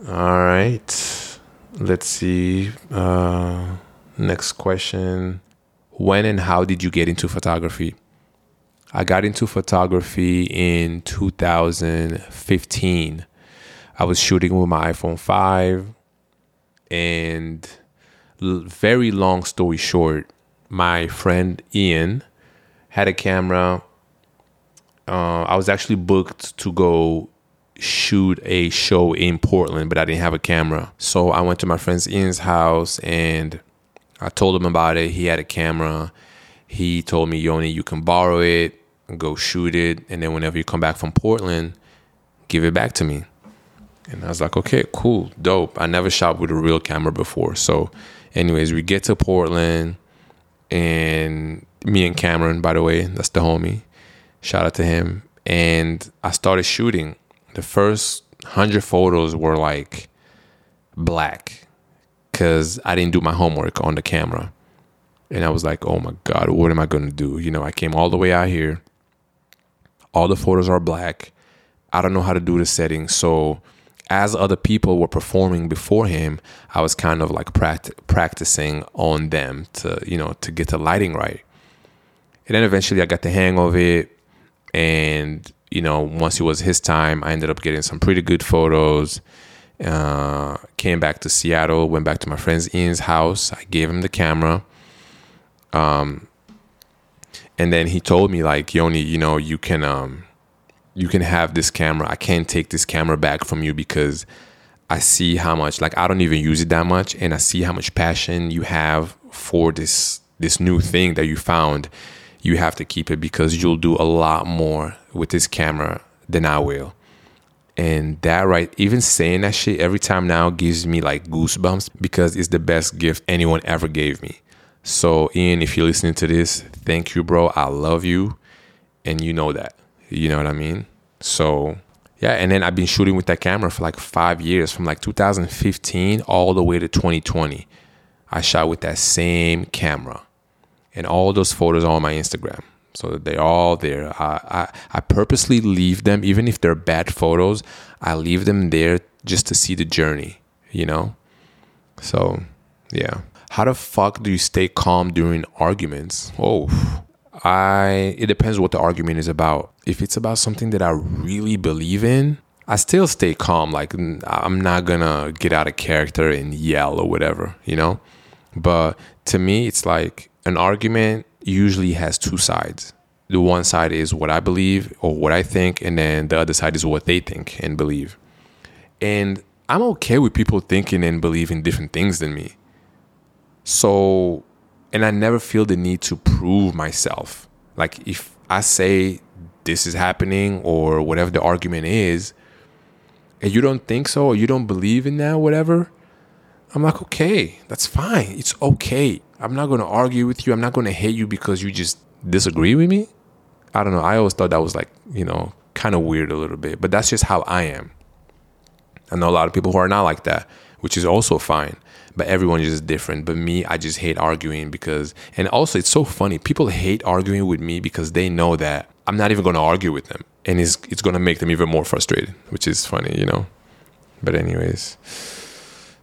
A: All right. let's see. Uh, next question. When and how did you get into photography? I got into photography in 2015. I was shooting with my iPhone 5. And very long story short, my friend Ian had a camera. Uh, I was actually booked to go shoot a show in Portland, but I didn't have a camera. So I went to my friend's Ian's house and I told him about it. He had a camera. He told me, Yoni, you can borrow it, go shoot it, and then whenever you come back from Portland, give it back to me. And I was like, okay, cool, dope. I never shot with a real camera before. So, anyways, we get to Portland, and me and Cameron, by the way, that's the homie. Shout out to him. And I started shooting the first hundred photos were like black because I didn't do my homework on the camera. And I was like, oh my God, what am I going to do? You know, I came all the way out here. All the photos are black. I don't know how to do the settings. So, as other people were performing before him, I was kind of like pract- practicing on them to, you know, to get the lighting right. And then eventually I got the hang of it and you know, once it was his time, I ended up getting some pretty good photos. Uh, came back to Seattle, went back to my friend's Ian's house. I gave him the camera. Um, and then he told me like, Yoni, you know, you can um, you can have this camera. I can't take this camera back from you because I see how much like I don't even use it that much, and I see how much passion you have for this this new thing that you found. You have to keep it because you'll do a lot more with this camera than I will. And that right, even saying that shit every time now gives me like goosebumps because it's the best gift anyone ever gave me. So, Ian, if you're listening to this, thank you, bro. I love you. And you know that. You know what I mean? So, yeah. And then I've been shooting with that camera for like five years, from like 2015 all the way to 2020. I shot with that same camera. And all those photos are on my Instagram. So they're all there. I, I, I purposely leave them, even if they're bad photos, I leave them there just to see the journey, you know? So, yeah. How the fuck do you stay calm during arguments? Oh, I it depends what the argument is about. If it's about something that I really believe in, I still stay calm. Like I'm not gonna get out of character and yell or whatever, you know. But to me, it's like an argument usually has two sides. The one side is what I believe or what I think, and then the other side is what they think and believe. And I'm okay with people thinking and believing different things than me. So, and I never feel the need to prove myself. Like if I say this is happening or whatever the argument is, and you don't think so or you don't believe in that, whatever, I'm like, okay, that's fine. It's okay. I'm not going to argue with you. I'm not going to hate you because you just disagree with me. I don't know. I always thought that was like, you know, kind of weird a little bit, but that's just how I am. I know a lot of people who are not like that, which is also fine, but everyone is just different. But me, I just hate arguing because, and also it's so funny. People hate arguing with me because they know that I'm not even going to argue with them. And it's, it's going to make them even more frustrated, which is funny, you know? But, anyways.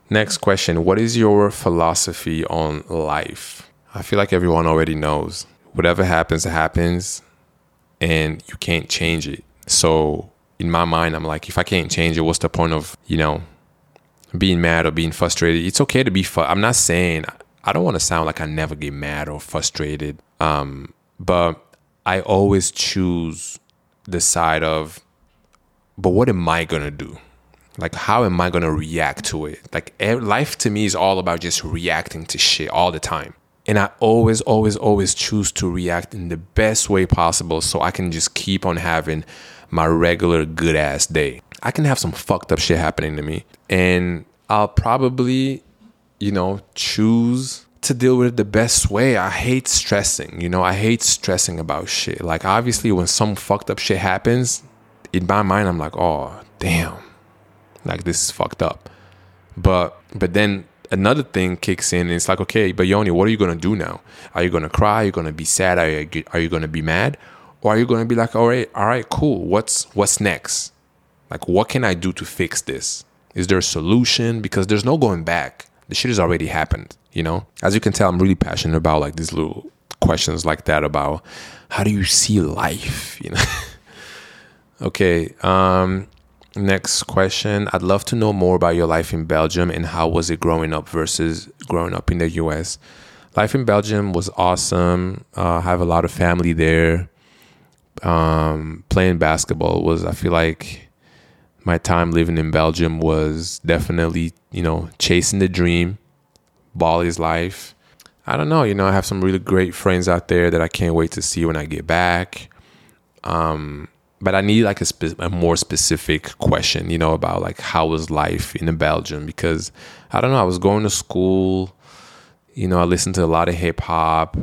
A: Next question What is your philosophy on life? I feel like everyone already knows. Whatever happens, happens, and you can't change it. So, in my mind, I'm like, if I can't change it, what's the point of, you know, being mad or being frustrated? It's okay to be, fu- I'm not saying, I don't want to sound like I never get mad or frustrated. Um, but I always choose the side of, but what am I to do? Like, how am I gonna react to it? Like, life to me is all about just reacting to shit all the time. And I always, always, always choose to react in the best way possible so I can just keep on having my regular good ass day. I can have some fucked up shit happening to me. And I'll probably, you know, choose to deal with it the best way. I hate stressing, you know, I hate stressing about shit. Like, obviously, when some fucked up shit happens, in my mind, I'm like, oh, damn like this is fucked up. But but then another thing kicks in and it's like, okay, but Yoni, what are you gonna do now? Are you gonna cry? Are you gonna be sad? Are you are you gonna be mad? Or are you gonna be like, all right, all right, cool. What's what's next? Like what can I do to fix this? Is there a solution? Because there's no going back. The shit has already happened, you know? As you can tell, I'm really passionate about like these little questions like that about how do you see life, you know? okay. Um Next question. I'd love to know more about your life in Belgium and how was it growing up versus growing up in the US. Life in Belgium was awesome. Uh, I have a lot of family there. Um, playing basketball was, I feel like my time living in Belgium was definitely, you know, chasing the dream. Ball is life. I don't know, you know, I have some really great friends out there that I can't wait to see when I get back. Um, but I need like a, spe- a, more specific question, you know, about like how was life in Belgium because I don't know. I was going to school, you know, I listened to a lot of hip hop.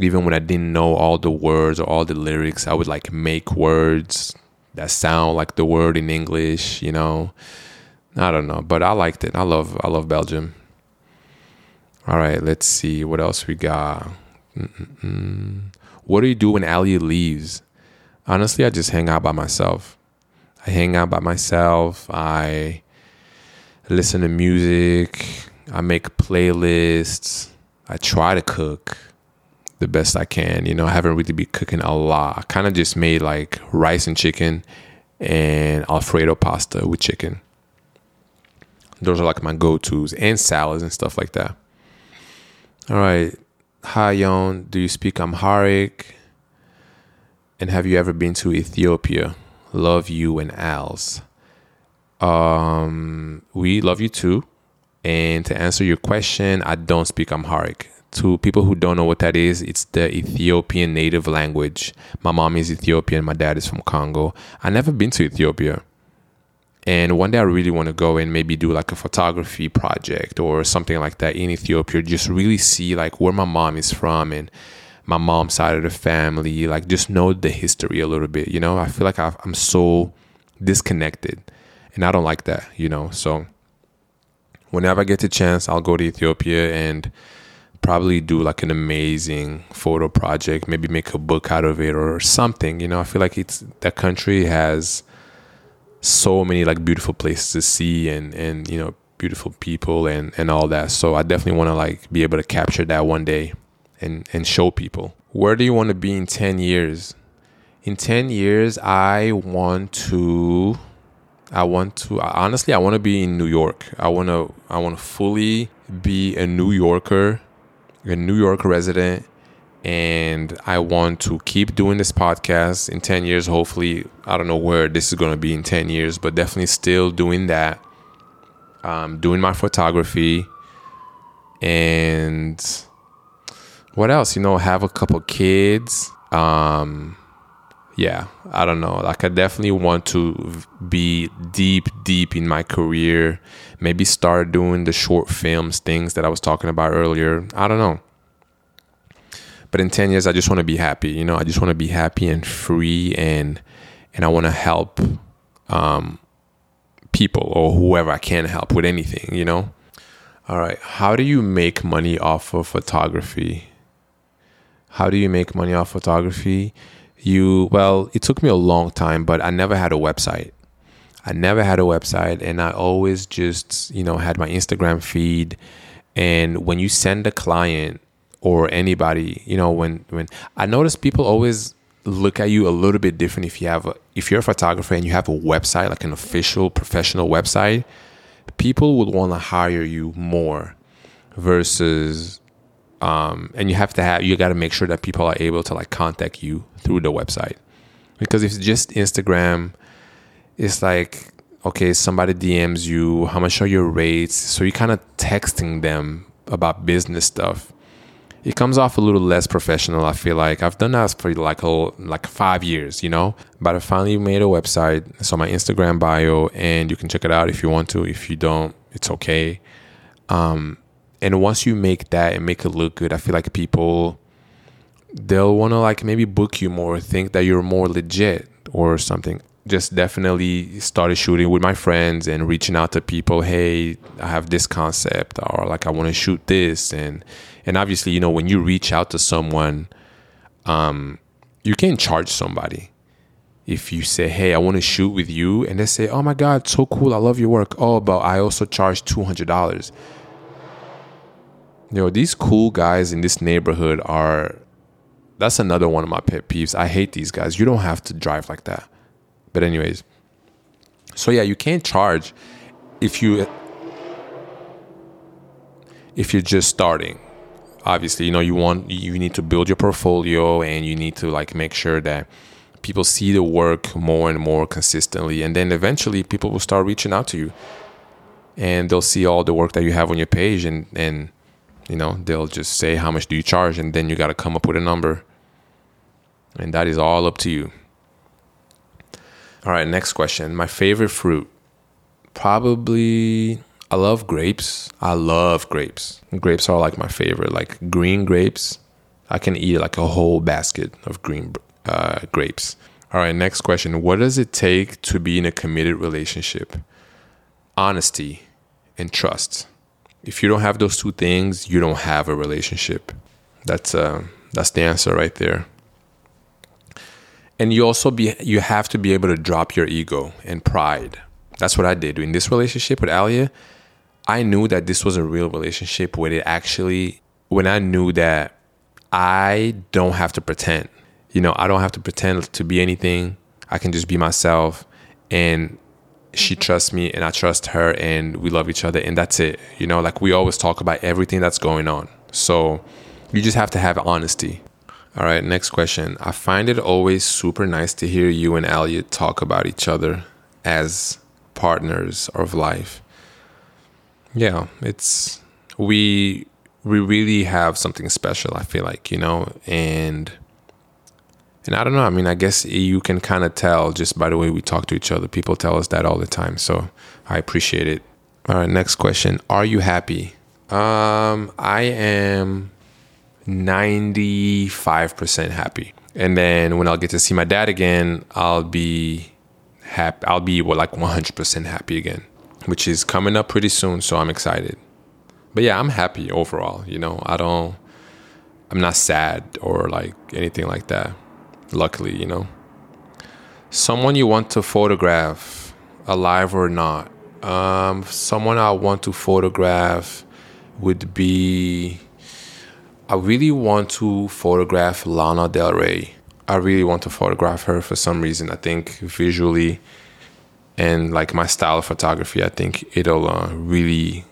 A: Even when I didn't know all the words or all the lyrics, I would like make words that sound like the word in English, you know. I don't know, but I liked it. I love I love Belgium. All right, let's see what else we got. Mm-mm-mm. What do you do when Ali leaves? honestly, I just hang out by myself. I hang out by myself. I listen to music. I make playlists. I try to cook. The best I can. You know, I haven't really been cooking a lot. I kind of just made like rice and chicken and Alfredo pasta with chicken. Those are like my go tos and salads and stuff like that. All right. Hi, Yon. Do you speak Amharic? And have you ever been to Ethiopia? Love you and Als. Um, we love you too. And to answer your question, I don't speak Amharic. To people who don't know what that is, it's the Ethiopian native language. My mom is Ethiopian, my dad is from Congo. I never been to Ethiopia. And one day I really want to go and maybe do like a photography project or something like that in Ethiopia. Just really see like where my mom is from and my mom's side of the family. Like just know the history a little bit. You know, I feel like I'm so disconnected, and I don't like that. You know, so whenever I get the chance, I'll go to Ethiopia and probably do like an amazing photo project. Maybe make a book out of it or something. You know, I feel like it's that country has so many like beautiful places to see and and you know beautiful people and and all that so i definitely want to like be able to capture that one day and and show people where do you want to be in 10 years in 10 years i want to i want to honestly i want to be in new york i want to i want to fully be a new yorker a new york resident and I want to keep doing this podcast in 10 years. Hopefully, I don't know where this is going to be in 10 years, but definitely still doing that. Um, doing my photography and what else? You know, have a couple kids. Um, yeah, I don't know. Like, I definitely want to be deep, deep in my career. Maybe start doing the short films, things that I was talking about earlier. I don't know but in 10 years i just want to be happy you know i just want to be happy and free and and i want to help um, people or whoever i can help with anything you know all right how do you make money off of photography how do you make money off photography you well it took me a long time but i never had a website. I never had a website and i always just you know had my instagram feed. And when you send a client or anybody you know when when i notice people always look at you a little bit different if you have a if you're a photographer and you have a website like an official professional website people would want to hire you more versus um, and you have to have you got to make sure that people are able to like contact you through the website because if it's just instagram it's like okay somebody dms you how much are your rates so you're kind of texting them about business stuff it comes off a little less professional. I feel like I've done that for like a, like five years, you know. But I finally made a website. So my Instagram bio, and you can check it out if you want to. If you don't, it's okay. Um, and once you make that and make it look good, I feel like people they'll want to like maybe book you more, think that you're more legit or something. Just definitely started shooting with my friends and reaching out to people. Hey, I have this concept, or like I want to shoot this, and and obviously you know when you reach out to someone um, you can't charge somebody if you say hey i want to shoot with you and they say oh my god so cool i love your work oh but i also charge $200 you know these cool guys in this neighborhood are that's another one of my pet peeves. I hate these guys. You don't have to drive like that. But anyways so yeah you can't charge if you if you're just starting. Obviously you know you want you need to build your portfolio and you need to like make sure that people see the work more and more consistently. And then eventually people will start reaching out to you and they'll see all the work that you have on your page and and you know they'll just say how much do you charge and then you got to come up with a number and that is all up to you all right next question my favorite fruit probably I love grapes. I love grapes. Grapes are like my favorite. Like green grapes, I can eat like a whole basket of green uh, grapes. All right, next question. What does it take to be in a committed relationship? Honesty and trust. If you don't have those two things, you don't have a relationship. That's uh, that's the answer right there. And you also be you have to be able to drop your ego and pride. That's what I did in this relationship with Alia. I knew that this was a real relationship when it actually when I knew that I don't have to pretend. You know, I don't have to pretend to be anything. I can just be myself and she mm-hmm. trusts me and I trust her and we love each other and that's it. You know, like we always talk about everything that's going on. So you just have to have honesty. All right, next question. I find it always super nice to hear you and Alia talk about each other as partners of life. Yeah, it's we we really have something special, I feel like, you know, and and I don't know, I mean, I guess you can kind of tell just by the way we talk to each other. People tell us that all the time, so I appreciate it. All right, next question. Are you happy? Um, I am 95% happy. And then when I'll get to see my dad again, I'll be happy. I'll be well, like 100% happy again, which is coming up pretty soon. So I'm excited. But yeah, I'm happy overall. You know, I don't, I'm not sad or like anything like that. Luckily, you know. Someone you want to photograph, alive or not. Um, someone I want to photograph would be I really want to photograph Lana Del Rey. I really want to photograph her for some reason. I think visually and like my style of photography, I think it'll uh, really,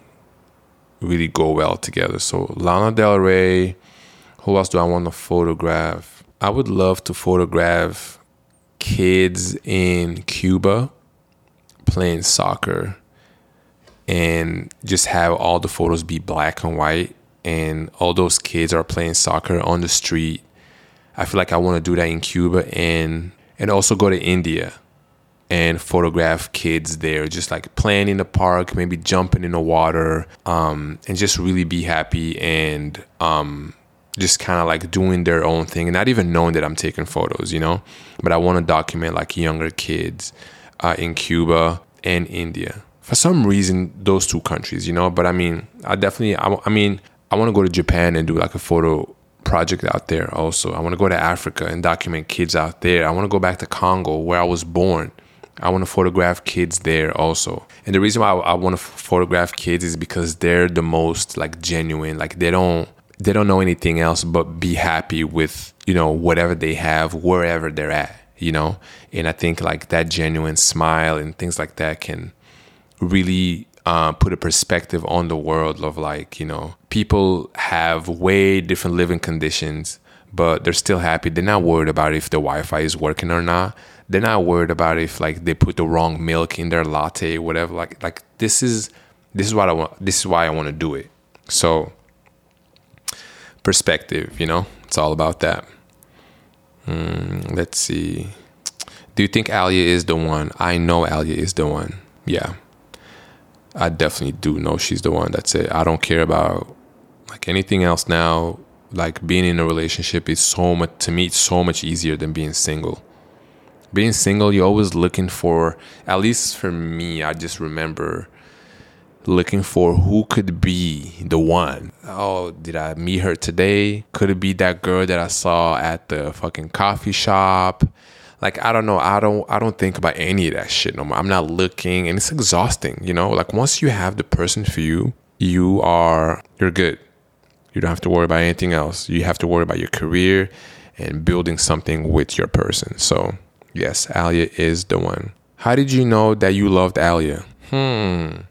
A: really go well together. So Lana Del Rey. Who else do I want to photograph? I would love to photograph kids in Cuba playing soccer and just have all the photos be black and white and all those kids are playing soccer on the street. I feel like I want to do that in Cuba and and also go to India and photograph kids there, just like playing in the park, maybe jumping in the water, um, and just really be happy and um, just kind of like doing their own thing and not even knowing that I'm taking photos, you know. But I want to document like younger kids uh, in Cuba and India. For some reason, those two countries, you know. But I mean, I definitely, I, I mean, I want to go to Japan and do like a photo project out there also. I want to go to Africa and document kids out there. I want to go back to Congo where I was born. I want to photograph kids there also. And the reason why I, I want to photograph kids is because they're the most like genuine. Like they don't they don't know anything else but be happy with, you know, whatever they have wherever they're at, you know? And I think like that genuine smile and things like that can really uh, put a perspective on the world of like you know people have way different living conditions but they're still happy. They're not worried about if the wi-fi is working or not. They're not worried about if like they put the wrong milk in their latte whatever. Like like this is this is what i want this is why i want to do it. So perspective you know it's all about that mm, let's see do you think alia is the one i know alia is the one yeah I definitely do know she's the one. That's it. I don't care about like anything else now. Like being in a relationship is so much to me. It's so much easier than being single. Being single, you're always looking for. At least for me, I just remember looking for who could be the one. Oh, did I meet her today? Could it be that girl that I saw at the fucking coffee shop? like I don't know, I don't I don't think about any of that shit no more. I'm not looking and it's exhausting, you know? Like once you have the person for you, you are you're good. You don't have to worry about anything else. You have to worry about your career and building something with your person. So, yes, Alia is the one. How did you know that you loved Alia? Hmm.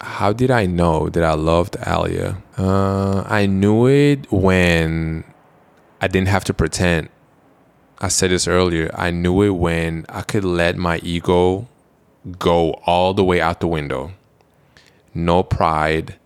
A: How did I know that I loved Alia? Uh, I knew it when I didn't have to pretend I said this earlier. I knew it when I could let my ego go all the way out the window. No pride.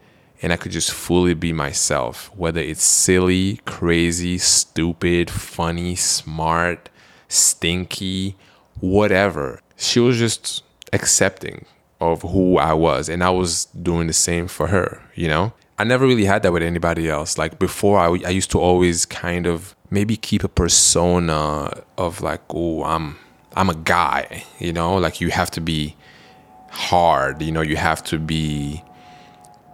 A: And I could just fully be myself, whether it's silly, crazy, stupid, funny, smart, stinky, whatever. She was just accepting of who I was. And I was doing the same for her, you know? I never really had that with anybody else. Like before, I, I used to always kind of maybe keep a persona of like, oh, I'm I'm a guy, you know, like you have to be hard, you know, you have to be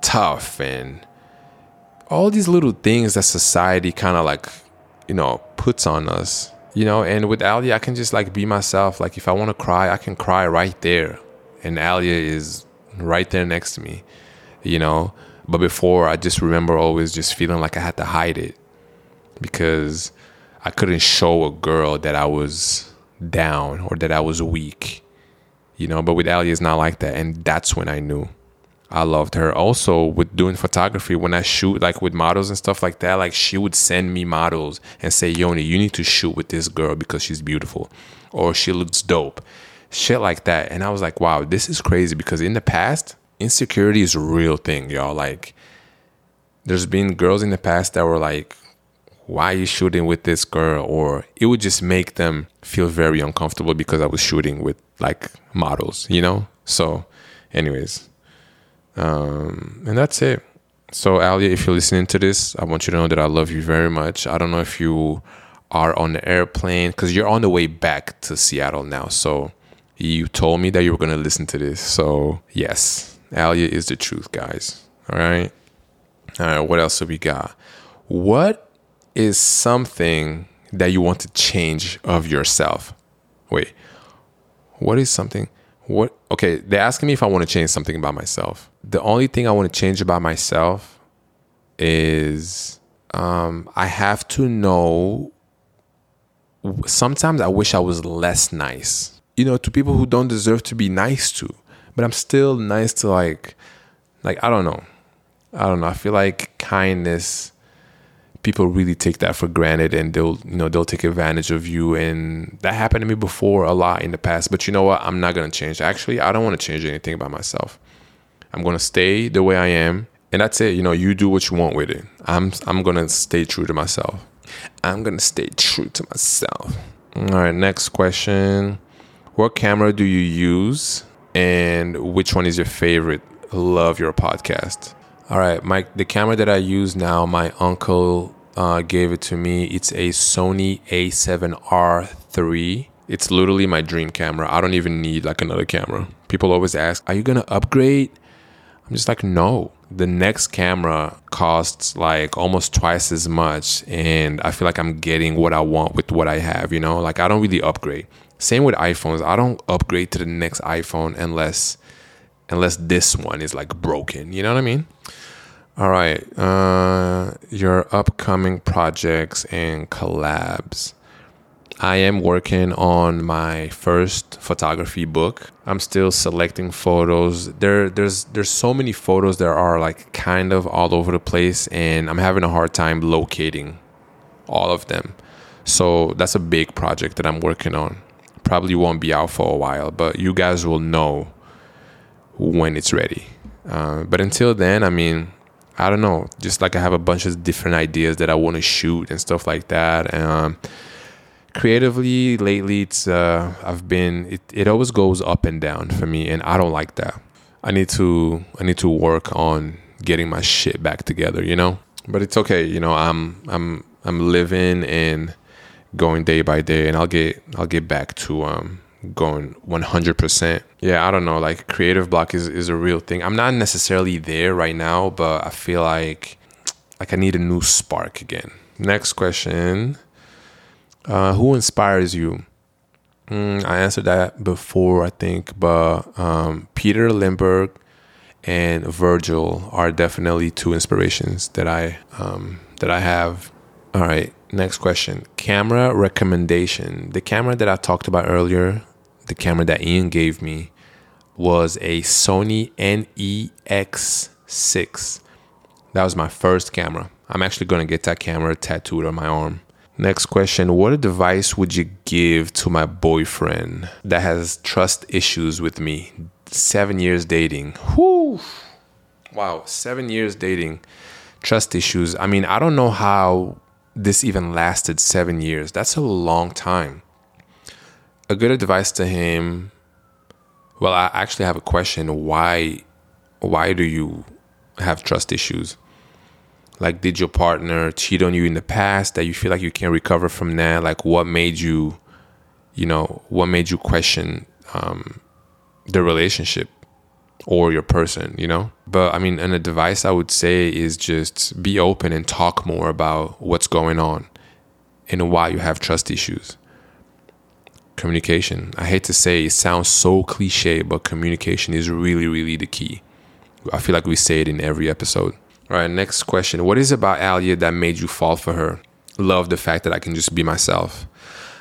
A: tough and all these little things that society kind of like, you know, puts on us, you know, and with Alia, I can just like be myself. Like if I want to cry, I can cry right there. And Alia is right there next to me, you know. But before, I just remember always just feeling like I had to hide it because I couldn't show a girl that I was down or that I was weak. You know, but with Ali, it's not like that. And that's when I knew I loved her. Also, with doing photography, when I shoot like with models and stuff like that, like she would send me models and say, Yoni, you need to shoot with this girl because she's beautiful or she looks dope. Shit like that. And I was like, wow, this is crazy because in the past, insecurity is a real thing, y'all. Like, there's been girls in the past that were like, why are you shooting with this girl? Or it would just make them feel very uncomfortable because I was shooting with like models, you know? So, anyways, um, and that's it. So, Alia, if you're listening to this, I want you to know that I love you very much. I don't know if you are on the airplane because you're on the way back to Seattle now. So, you told me that you were going to listen to this. So, yes, Alia is the truth, guys. All right. All right. What else have we got? What is something that you want to change of yourself? Wait, what is something? What? Okay, they're asking me if I want to change something about myself. The only thing I want to change about myself is um, I have to know. Sometimes I wish I was less nice, you know, to people who don't deserve to be nice to, but I'm still nice to like, like I don't know, I don't know. I feel like kindness people really take that for granted and they'll you know they'll take advantage of you. And that happened to me before a lot in the past but you know what? I'm not to change actually i don't want to change anything about myself. I'm to stay the way i am and that's it. You know you do what you want with it. I'm i'm to stay true to myself. I'm to stay true to myself. All right next question what camera do you use and which one is your favorite love your podcast all right, Mike. The camera that I use now, my uncle uh, gave it to me. It's a Sony A7R3. It's literally my dream camera. I don't even need like another camera. People always ask, "Are you gonna upgrade?" I'm just like, no. The next camera costs like almost twice as much, and I feel like I'm getting what I want with what I have. You know, like I don't really upgrade. Same with iPhones. I don't upgrade to the next iPhone unless unless this one is like broken. You know what I mean? All right. Uh, your upcoming projects and collabs. I am working on my first photography book. I'm still selecting photos. There there's there's so many photos that are like kind of all over the place and I'm having a hard time locating all of them. So that's a big project that I'm working on. Probably won't be out for a while, but you guys will know when it's ready. Uh, but until then, I mean, I don't know. Just like I have a bunch of different ideas that I want to shoot and stuff like that. Um, creatively, lately, it's uh, I've been it, it always goes up and down for me, and I don't like that. I need to I need to work on getting my shit back together, you know. But it's okay, you know. I'm I'm I'm living and going day by day, and I'll get I'll get back to um going 100%. Yeah, I don't know. Like creative block is, is a real thing. I'm not necessarily there right now, but I feel like like I need a new spark again. Next question. Uh, who inspires you? Mm, I answered that before, I think, but um, Peter Lindbergh and Virgil are definitely two inspirations that I um, that I have. All right, next question. Camera recommendation. The camera that I talked about earlier, the camera that Ian gave me was a Sony NEX6. That was my first camera. I'm actually going to get that camera tattooed on my arm. Next question What advice would you give to my boyfriend that has trust issues with me? Seven years dating. Whew. Wow, seven years dating, trust issues. I mean, I don't know how this even lasted seven years. That's a long time a good advice to him. Well, I actually have a question. Why, why do you have trust issues? Like, did your partner cheat on you in the past that you feel like you can't recover from that? Like, what made you, you know, what made you question um, the relationship or your person, you know? But I mean, an advice I would say is just be open and talk more about what's going on and why you have trust issues communication. I hate to say it sounds so cliche, but communication is really, really the key. I feel like we say it in every episode. All right, next question. What is about Alia that made you fall for her? love the fact that I can just be myself.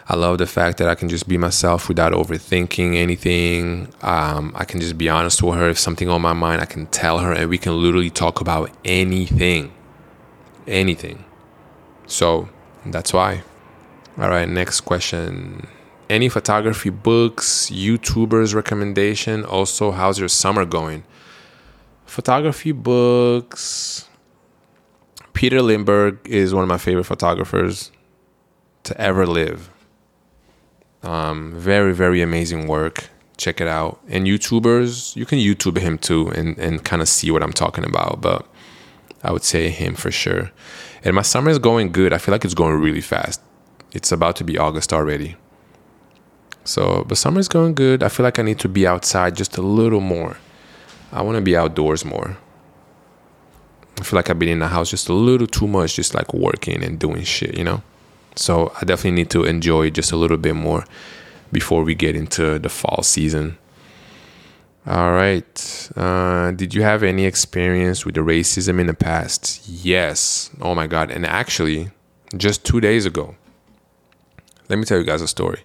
A: I love the fact that I can just be myself without overthinking anything. Um, I can just be honest with her. If something on my mind, I can tell her, and we can literally talk about anything. Anything. So that's why. All right, next question. Any photography books, YouTubers recommendation? Also, how's your summer going? Photography books. Peter Lindbergh is one of my favorite photographers to ever live. Um, very, very amazing work. Check it out. And YouTubers, you can YouTube him too and, and kind of see what I'm talking about. But I would say him for sure. And my summer is going good. I feel like it's going really fast. It's about to be August already. So, but summer is going good. I feel like I need to be outside just a little more. I want to be outdoors more. I feel like I've been in the house just a little too much, just like working and doing shit, you know? So I definitely need to enjoy just a little bit more before we get into the fall season. All right. Uh, did you have any experience with the racism in the past? Yes. Oh my God. And actually, just two days ago, let me tell you guys a story.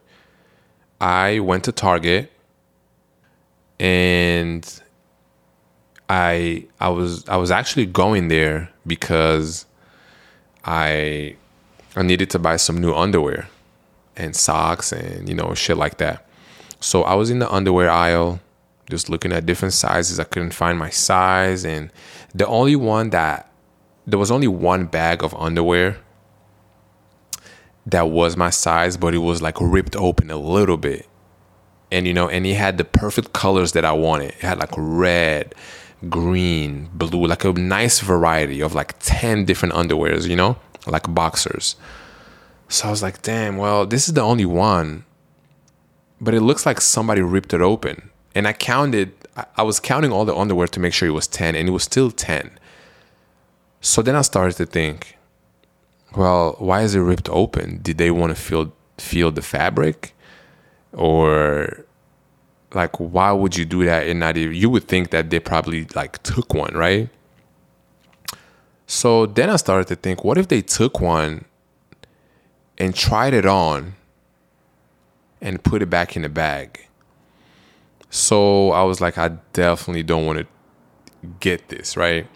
A: I went to Target and I I was I was actually going there because I I needed to buy some new underwear and socks and you know shit like that. So I was in the underwear aisle just looking at different sizes. I couldn't find my size and the only one that there was only one bag of underwear that was my size, but it was like ripped open a little bit. And you know, and it had the perfect colors that I wanted. It had like red, green, blue, like a nice variety of like 10 different underwears, you know, like boxers. So I was like, damn, well, this is the only one. But it looks like somebody ripped it open. And I counted, I was counting all the underwear to make sure it was 10, and it was still 10. So then I started to think, well, why is it ripped open? Did they want to feel feel the fabric? Or like why would you do that and not even you would think that they probably like took one right so then i started to think what if they took one and tried it on and put it back in the bag? So i was like i definitely don't want to get this right?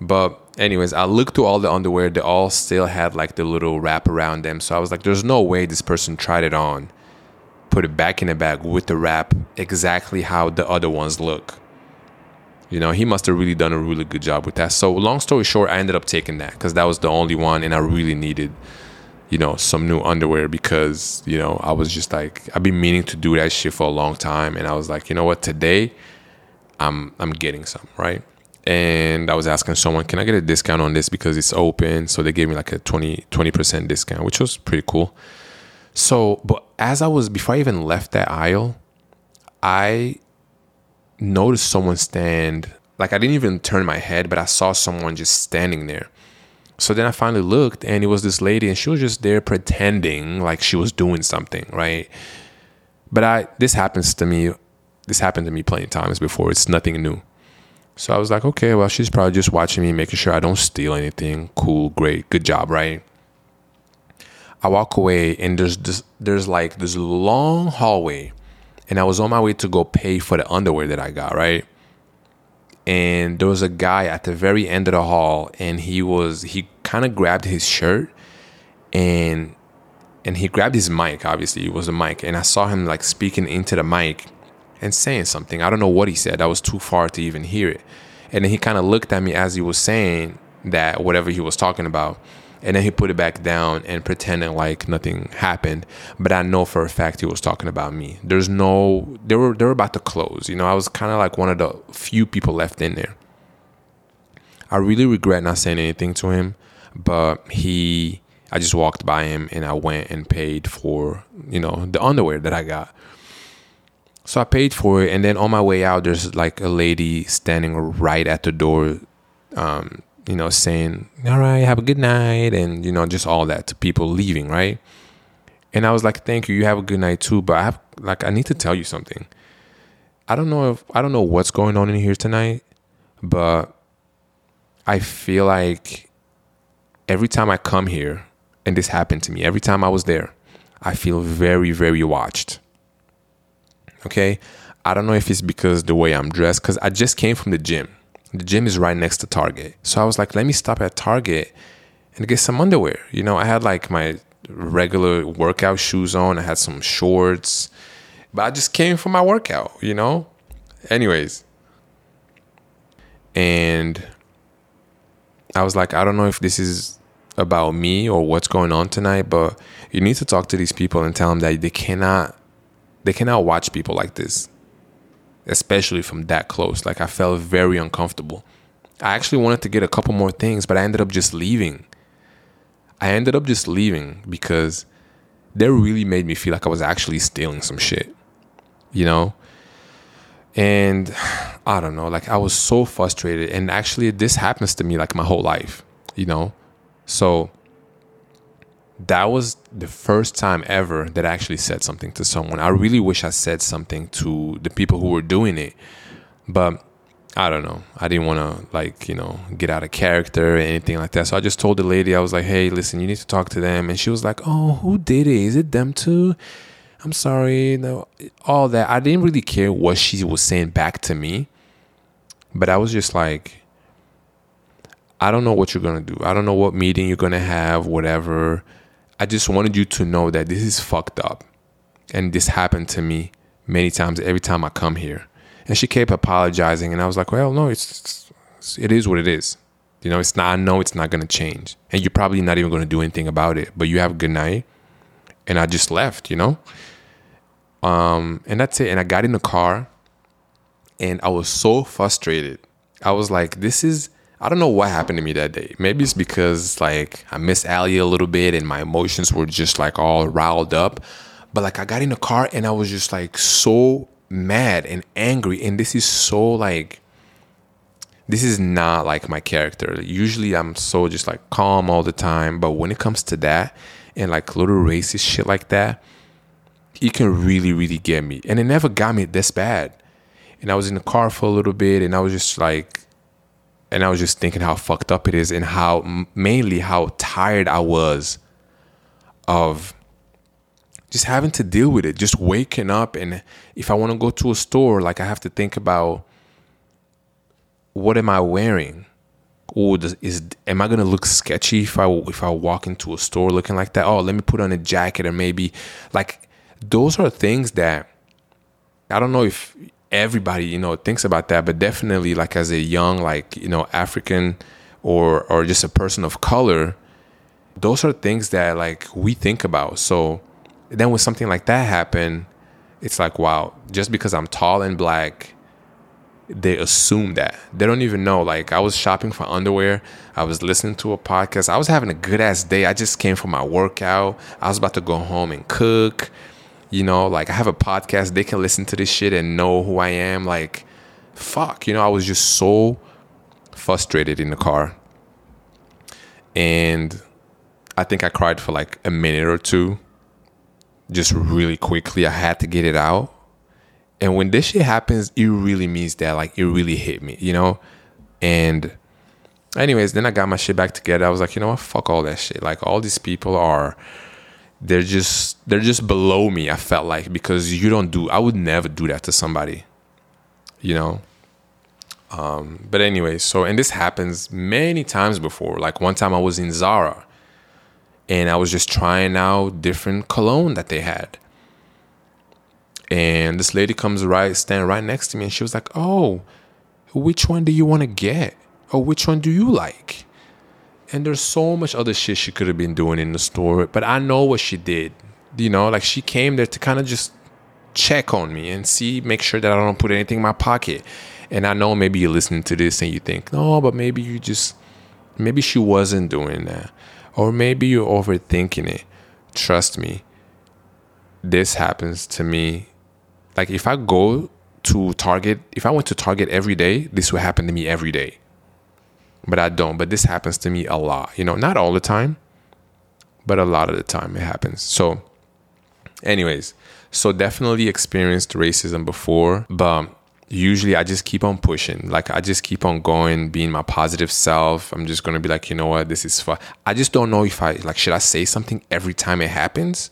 A: But anyways i looked through all the underwear they all still had like the little wrap around them. So i was like there's no way this person tried it on put it back in the bag with the wrap exactly how the other ones look. You know, he must have really done a really good job with that. So, long story short, I ended up taking that because that was the only one, and I really needed, you know, some new underwear because you know I was just like I've been meaning to do that shit for a long time, and I was like, you know what, today, I'm I'm getting some right. And I was asking someone, can I get a discount on this because it's open? So they gave me like a 20 20% discount, which was pretty cool. So, but as I was, before I even left that aisle, I noticed someone stand, like I didn't even turn my head, but I saw someone just standing there. So then I finally looked and it was this lady and she was just there pretending like she was doing something, right? But I, this happens to me, this happened to me plenty of times before. It's nothing new. So I was like, okay, well, she's probably just watching me, making sure I don't steal anything. Cool, great, good job, right? I walk away and there's this there's like this long hallway and I was on my way to go pay for the underwear that I got, right? And there was a guy at the very end of the hall and he was he kind of grabbed his shirt and and he grabbed his mic, obviously it was a mic, and I saw him like speaking into the mic and saying something. I don't know what he said. I was too far to even hear it. And then he kind of looked at me as he was saying that whatever he was talking about and then he put it back down and pretending like nothing happened. But i know for a fact he was talking about me. There's no they were they were about to close. You know i was kind of like one of the few people left in there. I really regret not saying anything to him but he i just walked by him and i went and paid for you know the underwear that i got. So i paid for it and then on my way out there's like a lady standing right at the door um, you know, saying, all right, have a good night, and, you know, just all that to people leaving, right? And I was like, thank you, you have a good night too, but I have, like, I need to tell you something. I don't know if, I don't know what's going on in here tonight, but I feel like every time I come here, and this happened to me every time I was there. I feel very, very watched. Okay. I don't know if it's because the way I'm dressed, because I just came from the gym. The gym is right next to Target. So I was like, let me stop at Target and get some underwear. You know, I had like my regular workout shoes on, I had some shorts, but I just came from my workout, you know? Anyways. And I was like, I don't know if this is about me or what's going on tonight, but you need to talk to these people and tell them that they cannot they cannot watch people like this, especially from that close. Like I felt very uncomfortable. I actually wanted to get a couple more things, but I ended up just leaving. I ended up just leaving because they really made me feel like I was actually stealing some shit, you know? And I don't know, like I was so frustrated. And actually, this happens to me like my whole life, you know? So that was the first time ever that I actually said something to someone. I really wish I said something to the people who were doing it, but I don't know. I didn't want to like, you know, get out of character or anything like that. So I just told the lady, I was like, hey, listen, you need to talk to them. And she was like, oh, who did it? Is it them too? I'm sorry. No, all that. I didn't really care what she was saying back to me, but I was just like, I don't know what you're going to do. I don't know what meeting you're going to have, whatever. I just wanted you to know that this is fucked up. And this happened to me many times every time I come here. And she kept apologizing. And I was like, well, no, it's, it's it is what it is. You know, it's not, I know it's not going to change. And you're probably not even going to do anything about it. But you have a good night. And I just left, you know? Um, and that's it. And I got in the car and I was so frustrated. I was like, this is I don't know what happened to me that day. Maybe it's because like I missed Ali a little bit and my emotions were just like all riled up. But like I got in the car and I was just like so mad and angry. And this is so like this is not like my character. Usually I'm so just like calm all the time. But when it comes to that and like little racist shit like that, it can really, really get me. And it never got me this bad. And I was in the car for a little bit and I was just like and I was just thinking how fucked up it is and how mainly how tired I was of just having to deal with it, just waking up and if I want to go to a store, like I have to think about what am I wearing? Does, is am I gonna look sketchy if I if I walk into a store looking like that? Oh, let me put on a jacket or maybe like those are things that I don't know if everybody you know thinks about that but definitely like as a young like you know african or or just a person of color those are things that like we think about. So then when something like that happen it's like wow just because i'm tall and black they assume that. They don't even know. Like i was shopping for underwear. I was listening to a podcast. I was having a good ass day. I just came from my workout. I was about to go home and cook you know, like I have a podcast, they can listen to this shit and know who I am. Like, fuck, you know, I was just so frustrated in the car. And I think I cried for like a minute or two, just really quickly. I had to get it out. And when this shit happens, it really means that like it really hit me, you know? And anyways, then I got my shit back together. I was like, you know what? Fuck all that shit. Like all these people are they're just they're just below me i felt like because you don't do i would never do that to somebody you know? Um, but anyway so and this happens many times before. Like one time i was in zara and i was just trying out different cologne that they had. And this lady comes right stand right next to me and she was like oh which one do you want to get? Or which one do you like and there's so much other shit she could have been doing in the store, but I know what she did. You know, like she came there to kind of just check on me and see, make sure that I don't put anything in my pocket. And I know maybe you're listening to this and you think, no, but maybe you just, maybe she wasn't doing that. Or maybe you're overthinking it. Trust me, this happens to me. Like if I go to Target, if I went to Target every day, this would happen to me every day but I don't. But this happens to me a lot. You know, not all the time, but a lot of the time it happens. So, anyways, so definitely experienced racism before, but usually I just keep on pushing. Like I just keep on going, being my positive self. I'm just gonna be like, you know what, this is fun. I just don't know if I like should I say something every time it happens?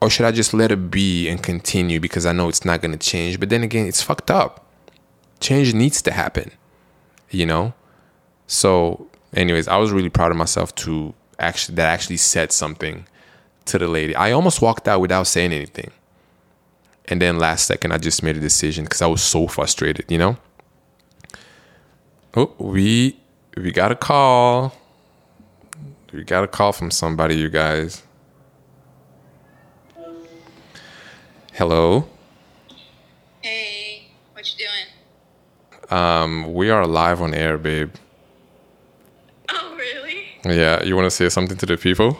A: Or should I just let it be and continue because I know it's not gonna change? But then again, it's fucked up. Change needs to happen. You know? So, anyways, I was really proud of myself to actually that actually said something to the lady. I almost walked out without saying anything. And then last second, I just made a decision because I was so frustrated, you know? Oh, we we got a call. We got a call from somebody, you guys. Hello.
C: Hey, what you doing?
A: Um, we are live on air, babe. Yeah, you want to say something to the people?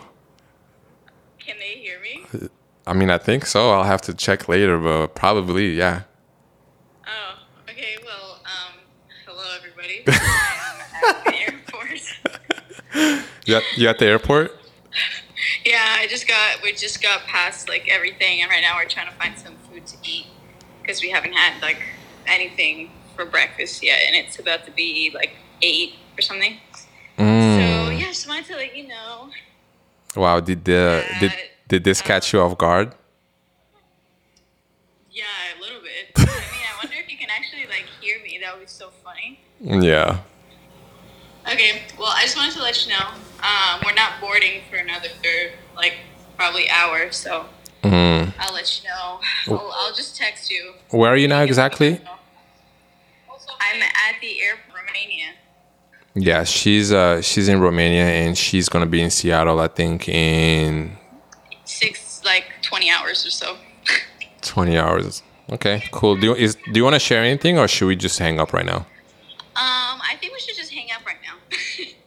C: Can they hear me?
A: I mean, I think so. I'll have to check later, but probably, yeah.
C: Oh, okay. Well, um, hello everybody. At the airport.
A: You at, you at the airport?
C: Yeah, I just got we just got past like everything, and right now we're trying to find some food to eat because we haven't had like anything for breakfast yet, and it's about to be like eight or something. So
A: Mm.
C: Just wanted to let you know.
A: Wow, did the did did this catch you off guard?
C: Yeah, a little bit. I mean, I wonder if you can actually like hear me. That would be so funny.
A: Yeah.
C: Okay, well, I just wanted to let you know um, we're not boarding for another like probably hour, so
A: Mm.
C: I'll let you know. I'll, I'll just text you.
A: Where are you now exactly?
C: I'm at the airport, Romania.
A: Yeah, she's uh she's in Romania and she's gonna be in Seattle, I think, in
C: Six like twenty hours or so.
A: twenty hours. Okay, cool. Do you is do you want to share anything, or should we just hang up right now?
C: Um, I think we should just hang up right now.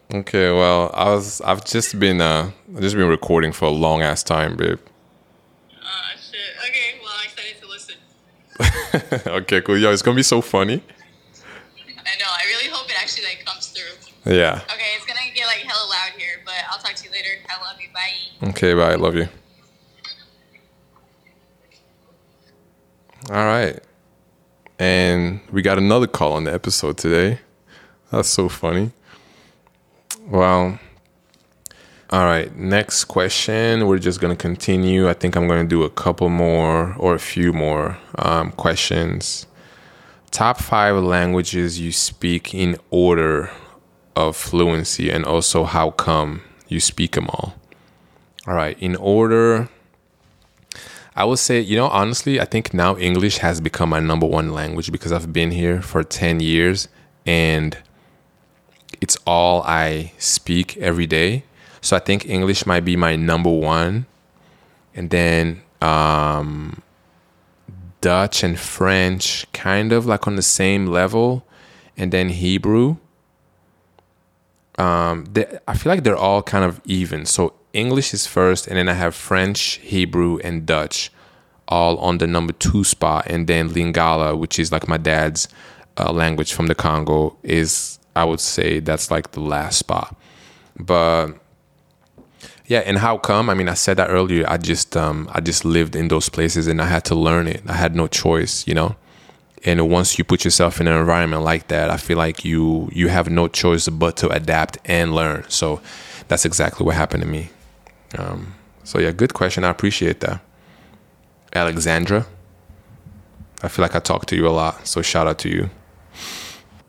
A: Okay, well, I was I've just been uh I've just been recording for a long ass time, babe.
C: uh, shit. Okay, well, I'm excited to listen.
A: okay, cool. Yo, it's gonna be so funny.
C: I know. I really hope it actually like comes through.
A: Yeah.
C: Okay, it's gonna get like hella loud here, but I'll talk to you later. I love you. Bye.
A: Okay, bye. I love you. All right. And we got another call on the episode today. That's so funny. Well, all right. Next question. We're just going to continue. I think I'm going to do a couple more or a few more um, questions. Top five languages you speak in order of fluency, and also how come you speak them all. All right, in order, I would say, you know, honestly, I think now English has become my number one language because I've been here for 10 years and it's all I speak every day. So I think English might be my number one. And then um, Dutch and French, kind of like on the same level. And then Hebrew they, I feel like they're all kind of even. So English is first, and then I have French, Hebrew, and Dutch, all on the number two spot, and then Lingala, which is like my dad's uh, language from the Congo, is I would say that's like the last spot. But yeah, and how come? I mean, I said that earlier. I just um, I just lived in those places, and I had to learn it. I had no choice, you know and once you put yourself in an environment like that i feel like you you have no choice but to adapt and learn. So that's exactly what happened to me. Um, so yeah good question. I appreciate that. Alexandra i feel like i talk to you a lot so shout out to you.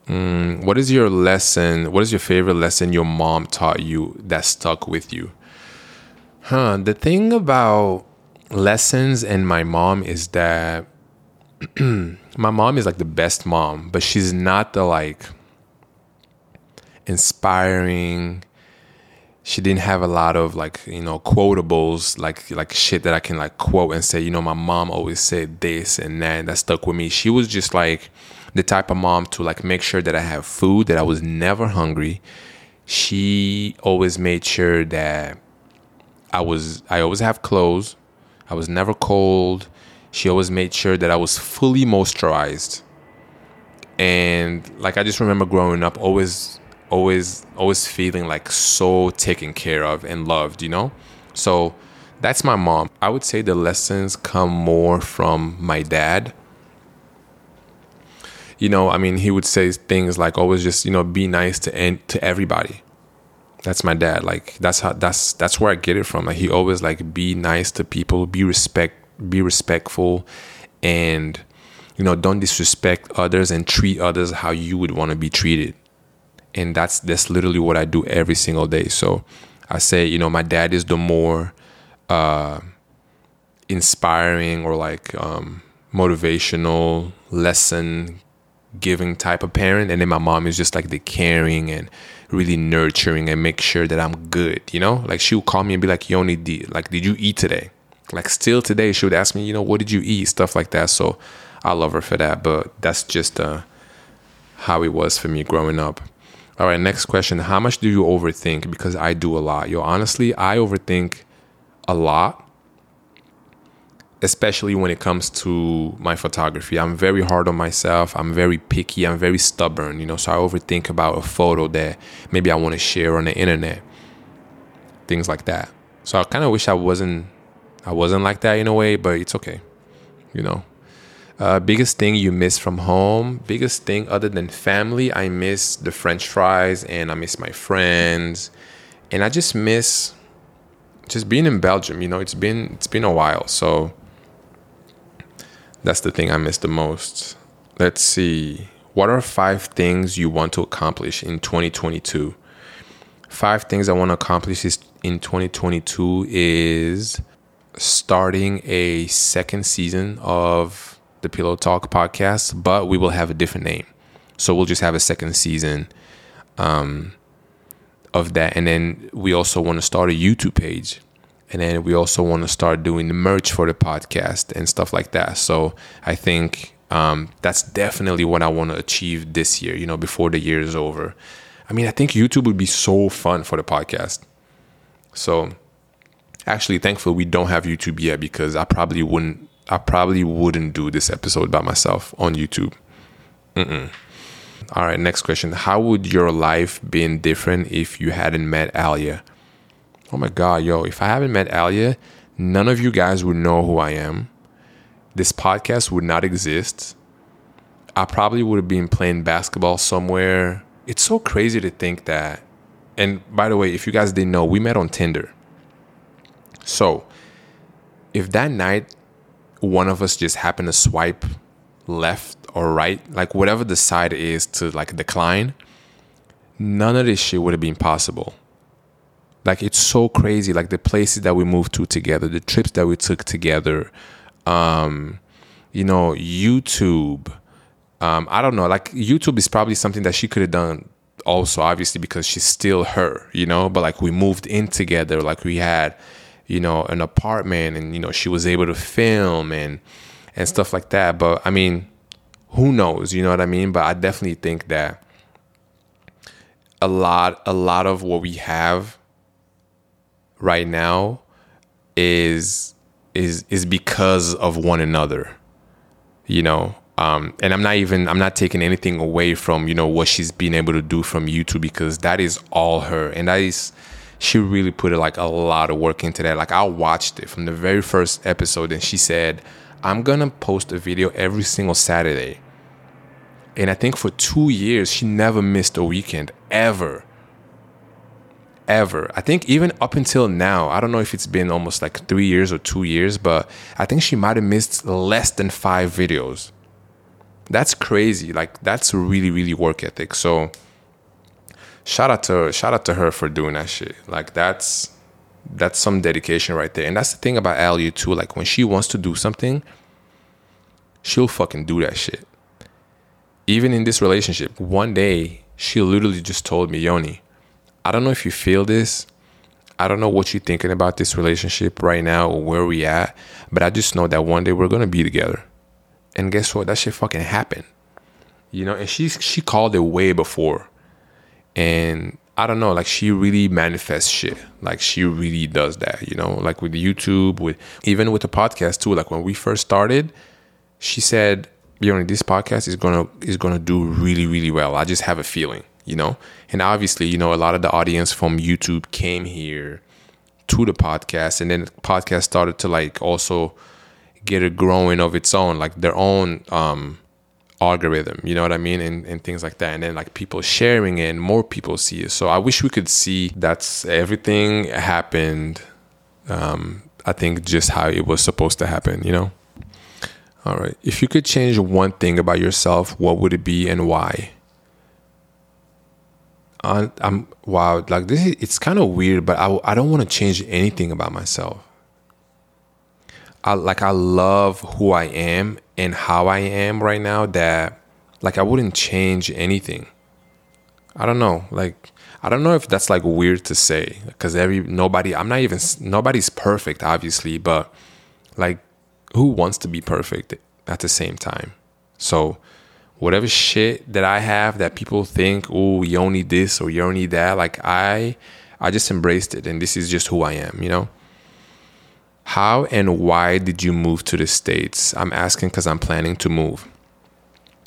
A: Mm, what is your lesson what is your favorite lesson your mom taught you that stuck with you? Huh the thing about lessons and my mom is that my mom is like the best mom, but she's not the like inspiring. She didn't have a lot of like, you know, quotables, like like shit that I can like quote and say, you know, my mom always said this and that and that stuck with me. She was just like the type of mom to like make sure that I have food, that I was never hungry. She always made sure that I was I always have clothes. I was never cold. She always made sure that I was fully moisturized. And like I just remember growing up always always always feeling like so taken care of and loved, you know? So that's my mom. I would say the lessons come more from my dad. you know, I mean, he would say things like always just, you know, be nice to en- to everybody. That's my dad. Like that's how that's that's where I get it from. Like he always like be nice to people, be respect be respectful and you know, don't disrespect others and treat others how you would want to be treated. And that's that's literally what I do every single day. So I say, you know, my dad is the more uh inspiring or like um motivational lesson giving type of parent and then my mom is just like the caring and really nurturing and make sure that I'm good, you know? Like she would call me and be like, Yoni, did, like, did you eat today? Like still today, she would ask me, you know, what did you eat? Stuff like that. So I love her for that. But that's just uh, how it was for me growing up. All right, next question. How much do you overthink? Because I do a lot. Yo, honestly, I overthink a lot especially when it comes to my photography. I'm very hard on myself. I'm very picky. I'm very stubborn, you know, so I overthink about a photo that maybe I want to share on the internet. Things like that. So I kind of wish I wasn't I wasn't like that in a way, but it's okay. You know. Uh, biggest thing you miss from home? Biggest thing other than family, I miss the french fries and I miss my friends. And I just miss just being in Belgium, you know, it's been it's been a while. So that's the thing I miss the most. Let's see. What are five things you want to accomplish in 2022? Five things I want to accomplish is in 2022 is starting a second season of the Pillow Talk podcast, but we will have a different name. So we'll just have a second season um, of that. And then we also want to start a YouTube page and then we also want to start doing the merch for the podcast and stuff like that so i think um, that's definitely what i want to achieve this year you know before the year is over i mean i think youtube would be so fun for the podcast so actually thankfully we don't have youtube yet because i probably wouldn't i probably wouldn't do this episode by myself on youtube Mm-mm. all right next question how would your life been different if you hadn't met alia Oh my God, yo, if I haven't met Alia, none of you guys would know who I am. This podcast would not exist. I probably would have been playing basketball somewhere. It's so crazy to think that. And by the way, if you guys didn't know, we met on Tinder. So, if that night one of us just happened to swipe left or right, like whatever the side is to like decline, none of this shit would have been possible. Like it's so crazy. Like the places that we moved to together, the trips that we took together. Um, you know, YouTube. Um, I don't know. Like YouTube is probably something that she could have done also, obviously, because she's still her, you know. But like we moved in together, like we had, you know, an apartment, and you know, she was able to film and and stuff like that. But I mean, who knows? You know what I mean? But I definitely think that a lot, a lot of what we have right now is is is because of one another you know um, and i'm not even i'm not taking anything away from you know what she's been able to do from youtube because that is all her and that is she really put like a lot of work into that like i watched it from the very first episode and she said i'm gonna post a video every single saturday and i think for two years she never missed a weekend ever ever. I think even up until now, I don't know if it's been almost like three years or two years, but I think she might have missed less than five videos. That's crazy. Like that's really, really work ethic. So shout out to shout out to her for doing that shit. Like that's that's some dedication right there. And that's the thing about Alia too. Like when she wants to do something, she'll fucking do that shit. Even in this relationship, one day she literally just told me, Yoni, I don't know if you feel this. I don't know what you're thinking about this relationship right now or where we at, but I just know that one day we're gonna be together. And guess what? That shit fucking happened. You know, and she she called it way before. And I don't know, like she really manifests shit. Like she really does that, you know, like with YouTube, with even with the podcast too. Like when we first started, she said, you know, this podcast is gonna is gonna do really, really well. I just have a feeling you know? And obviously, you know, a lot of the audience from YouTube came here to the podcast and then the podcast started to like also get a growing of its own, like their own um algorithm, you know what I mean? And, and things like that. And then like people sharing it and more people see it. So I wish we could see that's everything happened. Um, I think just how it was supposed to happen, you know? All right. If you could change one thing about yourself, what would it be and why? Uh, I'm wow. Like this, is, it's kind of weird, but I I don't want to change anything about myself. I like I love who I am and how I am right now. That like I wouldn't change anything. I don't know. Like I don't know if that's like weird to say because every nobody. I'm not even nobody's perfect, obviously, but like who wants to be perfect at the same time? So whatever shit that I have that people think, oh, you only this or you only that, like I I just embraced it and this is just who I am, you know? How and why did you move to the States? I'm asking because I'm planning to move.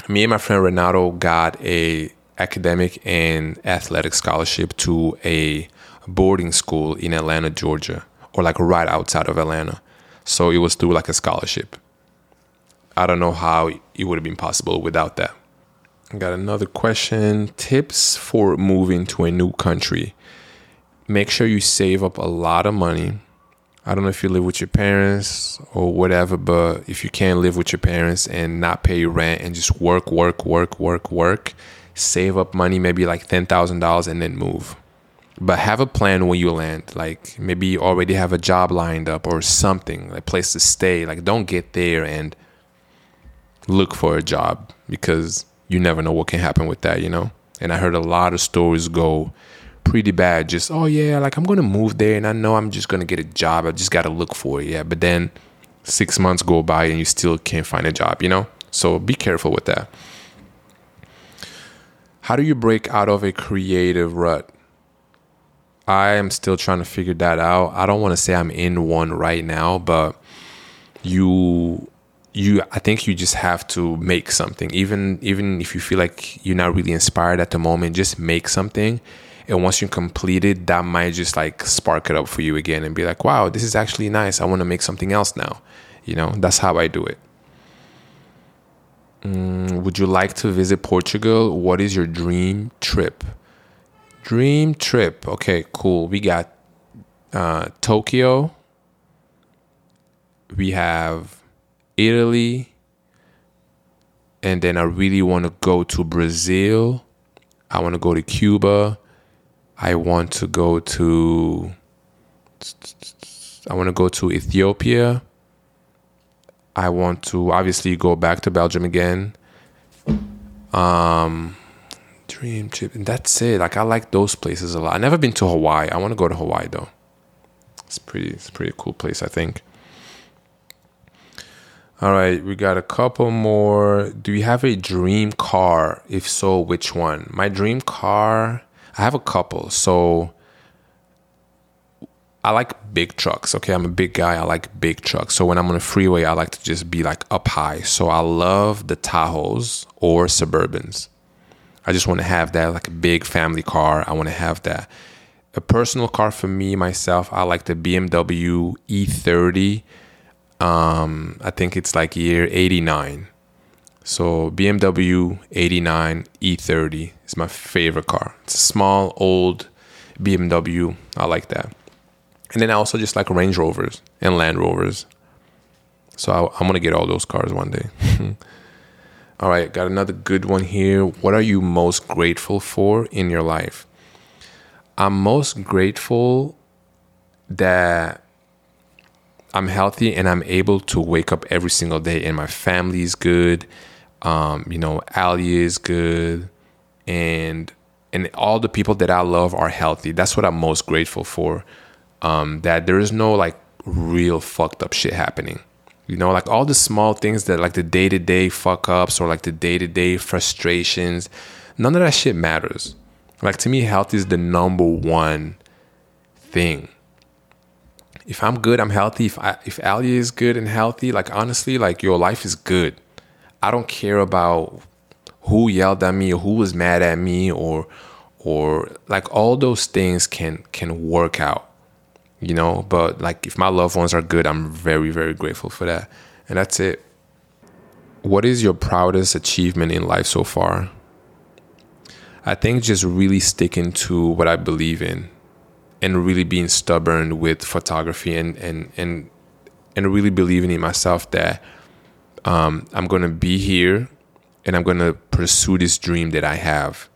A: Me and my friend Renato got a academic and athletic scholarship to a boarding school in Atlanta, Georgia, or like right outside of Atlanta. So it was through like a scholarship. I don't know how it would have been possible without that. Got another question. Tips for moving to a new country. Make sure you save up a lot of money. I don't know if you live with your parents or whatever, but if you can't live with your parents and not pay rent and just work, work, work, work, work, save up money, maybe like $10,000 and then move. But have a plan when you land. Like maybe you already have a job lined up or something, a place to stay. Like don't get there and look for a job because you never know what can happen with that, you know? And I heard a lot of stories go pretty bad. Just, oh yeah, like I'm gonna move there and I know I'm just gonna get a job. I just gotta look for it. Yeah. But then six months go by and you still can't find a job, you know? So be careful with that. How do you break out of a creative rut? I am still trying to figure that out. I don't want to say I'm in one right now, but you you I think you just have to make something. Even even if you feel like you're not really inspired at the moment, just make something. And once you complete it, that might just like spark it up for you again and be like, wow, this is actually nice. I want to make something else now. You know, that's how I do it. Mm, would you like to visit Portugal? What is your dream trip? Dream trip. Okay, cool. We got uh, Tokyo. We have Italy, and then I really want to go to Brazil. I want to go to Cuba. I want to go to I want to go to Ethiopia. I want to obviously go back to Belgium again. Um dream trip and that's it. Like I like those places a lot. I've never been to Hawaii. I want to go to Hawaii though. It's pretty it's a pretty cool place, I think. All right, we got a couple more. Do you have a dream car? If so, which one? My dream car, I have a couple. So I like big trucks. Okay, I'm a big guy. I like big trucks. So when I'm on the freeway, I like to just be like up high. So I love the Tahoes or Suburbans. I just want to have that like a big family car. I want to have that. A personal car for me myself, I like the BMW E30 um, I think it's like year 89. So BMW 89 E30 is my favorite car. It's a small, old BMW. I like that. And then I also just like Range Rovers and Land Rovers. So I, I'm going to get all those cars one day. all right, got another good one here. What are you most grateful for in your life? I'm most grateful that I'm healthy and I'm able to wake up every single day and my family is good. Um, you know, Ali is good and and all the people that I love are healthy. That's what I'm most grateful for. Um, that there is no like real fucked up shit happening. You know, like all the small things that like the day to day fuck ups or like the day to day frustrations, none of that shit matters. Like to me, health is the number one thing if I'm good, I'm healthy. If I, if Ali is good and healthy, like honestly, like your life is good. I don't care about who yelled at me or who was mad at me or or like all those things can can work out. You know, but like if my loved ones are good, I'm very very grateful for that. And that's it. what is your proudest achievement in life so far? I think just really sticking to what I believe in and really being stubborn with photography and and and and really believing in myself that um, I'm gonna be here and I'm gonna pursue this dream that I have.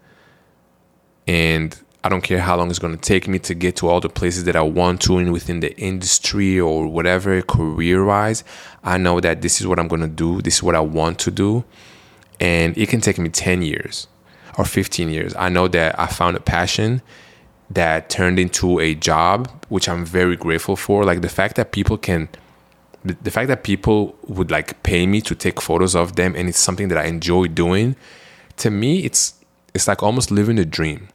A: And I don't care how long it's gonna take me to get to all the places that I want to and within the industry or whatever career wise. I know that this is what I'm gonna do, this is what I want to do. And it can take me 10 years or 15 years. I know that I found a passion that turned into a job, which I'm very grateful for. Like the fact that people can, the, the fact that people would like pay me to take photos of them, and it's something that I enjoy doing. To me, it's it's like almost living a dream.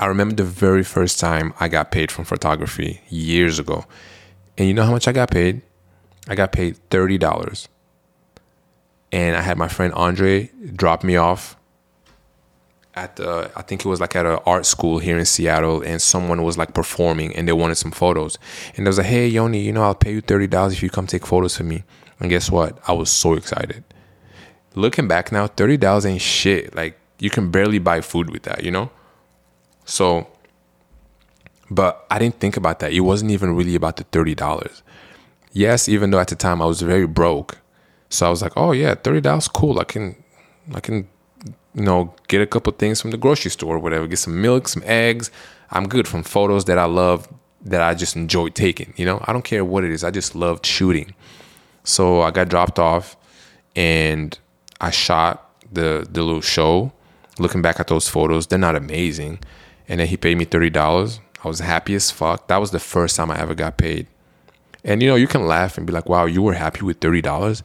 A: I remember the very first time I got paid from photography years ago, and you know how much I got paid? I got paid thirty dollars, and I had my friend Andre drop me off at the I think it was like at an art school here in Seattle, and someone was like performing, and they wanted some photos, and they was like, "Hey, Yoni, you know, I'll pay you thirty dollars if you come take photos for me." And guess what? I was so excited. Looking back now, thirty dollars ain't shit. Like you can barely buy food with that, you know. So, but I didn't think about that. It wasn't even really about the thirty dollars. Yes, even though at the time I was very broke, so I was like, "Oh yeah, thirty dollars, cool. I can, I can you know, get a couple things from the grocery store or whatever, get some milk, some eggs. I'm good from photos that I love that I just enjoy taking. You know, I don't care what it is. I just loved shooting. So I got dropped off and I shot the the little show. Looking back at those photos, they're not amazing. And then he paid me thirty dollars. I was happy as fuck. That was the first time I ever got paid. And you know, you can laugh and be like, "Wow, you were happy with thirty dollars,"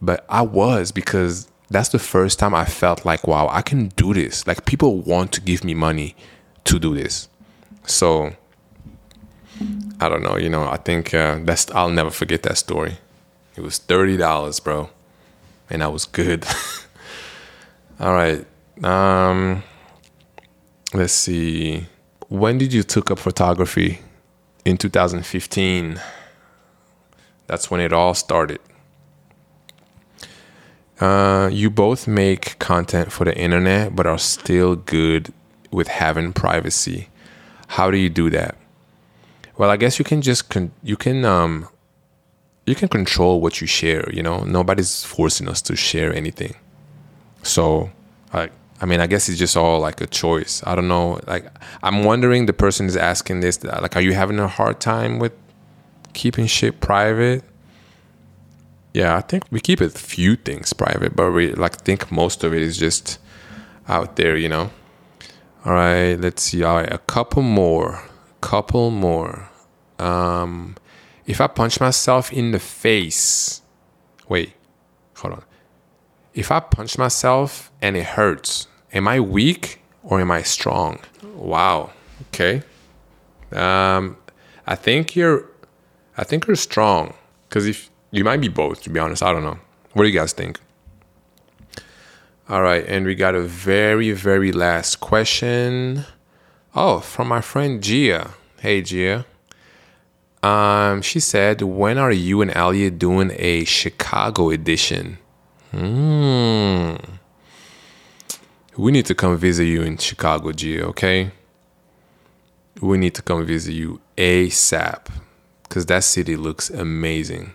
A: but I was because that's the first time I felt like, wow, I can do this. Like people want to give me money to do this. So I don't know, you know, I think uh, that's I'll never forget that story. It was thirty dollars, bro, and I was good. All right, um, let's see. When did you took up photography? In 2015. That's when it all started. Uh, you both make content for the internet, but are still good with having privacy. How do you do that? Well, I guess you can just con- you can um, you can control what you share. You know, nobody's forcing us to share anything. So, I I mean, I guess it's just all like a choice. I don't know. Like, I'm wondering the person is asking this. Like, are you having a hard time with keeping shit private? Yeah, I think we keep a few things private, but we like think most of it is just out there, you know. All right, let's see. All right, a couple more, couple more. Um, if I punch myself in the face, wait, hold on. If I punch myself and it hurts, am I weak or am I strong? Wow. Okay. Um, I think you're, I think you're strong because if you might be both, to be honest. I don't know. What do you guys think? All right, and we got a very, very last question. Oh, from my friend Gia. Hey, Gia. Um, she said, "When are you and Elliot doing a Chicago edition?" Hmm. We need to come visit you in Chicago, Gia. Okay. We need to come visit you ASAP, because that city looks amazing.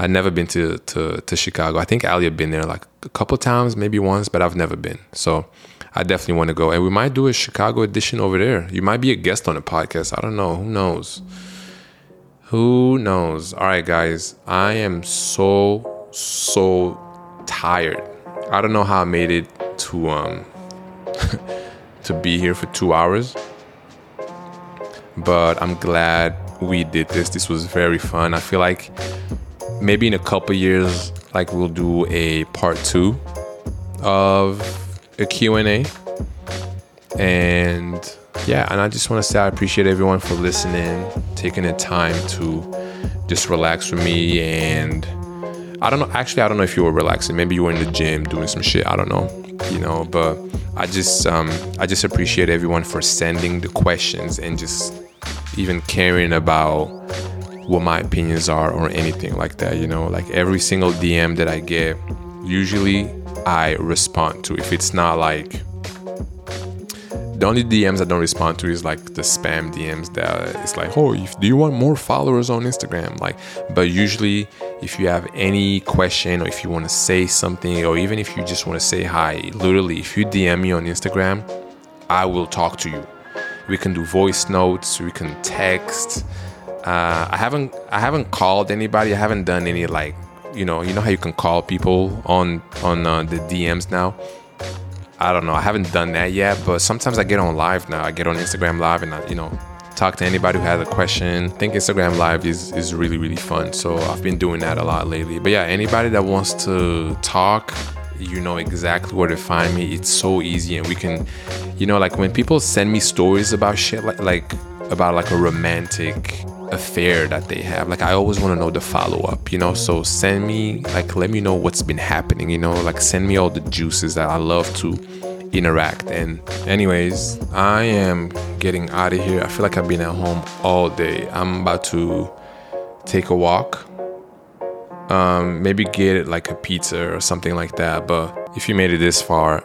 A: I'd never been to, to, to Chicago. I think Ali had been there like a couple times, maybe once, but I've never been. So I definitely want to go. And we might do a Chicago edition over there. You might be a guest on the podcast. I don't know. Who knows? Who knows? All right, guys. I am so, so tired. I don't know how I made it to um to be here for two hours. But I'm glad we did this. This was very fun. I feel like maybe in a couple years like we'll do a part two of a q&a and yeah and i just want to say i appreciate everyone for listening taking the time to just relax with me and i don't know actually i don't know if you were relaxing. Maybe you were in the gym doing some shit. I don't know you know but i just um i just appreciate everyone for sending the questions and just even caring about what my opinions are or anything like that you know like every single dm that i get usually I respond to. If it's not like the only DMs I don't respond to is like the spam DMs that it's like, oh, if, do you want more followers on Instagram? Like, but usually if you have any question or if you want to say something or even if you just want to say hi, literally, if you DM me on Instagram, I will talk to you. We can do voice notes, we can text. Uh, I haven't I haven't called anybody. I haven't done any like you know you know how you can call people on on uh, the DMs now. I don't know. I haven't done that yet, but sometimes I get on live now. I get on Instagram live and I, you know talk to anybody who has a question. I think Instagram Live is, is really, really fun. So I've been doing that a lot lately. But yeah, anybody that wants to talk, you know exactly where to find me. It's so easy. And we can, you know, like when people send me stories about shit, like, like about like a romantic affair that they have. Like I always want to know the follow up, you know. So send me like let me know what's been happening, you know. Like send me all the juices that I love to interact. And, anyways, I am getting out of here. I feel like I've been at home all day. I'm about to take a walk. Um, maybe get like a pizza or something like that. But if you made it this far,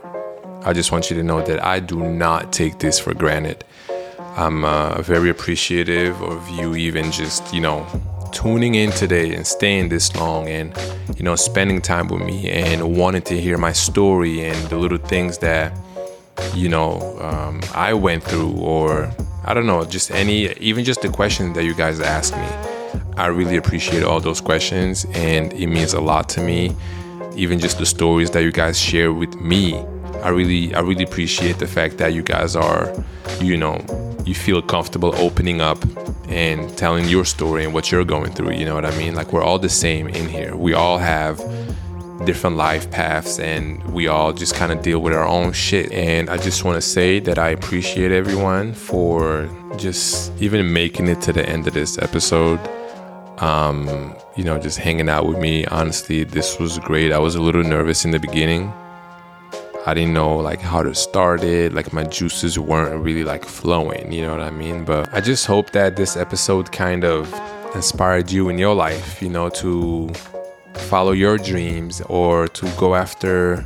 A: I just want you to know that I do not take this for granted. I'm uh, very appreciative of you even just, you know, tuning in today and staying this long and you know spending time with me and wanting to hear my story and the little things that you know um, I went through or I don't know just any even just the questions that you guys ask me. I really appreciate all those questions and it means a lot to me. Even just the stories that you guys share with me I really I really appreciate the fact that you guys are you know you feel comfortable opening up and telling your story and what you're going through. You know what I mean? Like we're all the same in here. We all have different life paths and we all just kind of deal with our own shit. And I just want to say that I appreciate everyone for just even making it to the end of this episode. Um, you know, just hanging out with me. Honestly, this was great. I was a little nervous in the beginning I didn't know like how to start it. Like my juices weren't really like flowing, you know what I mean? But I just hope that this episode kind of inspired you in your life, you know, to follow your dreams or to go after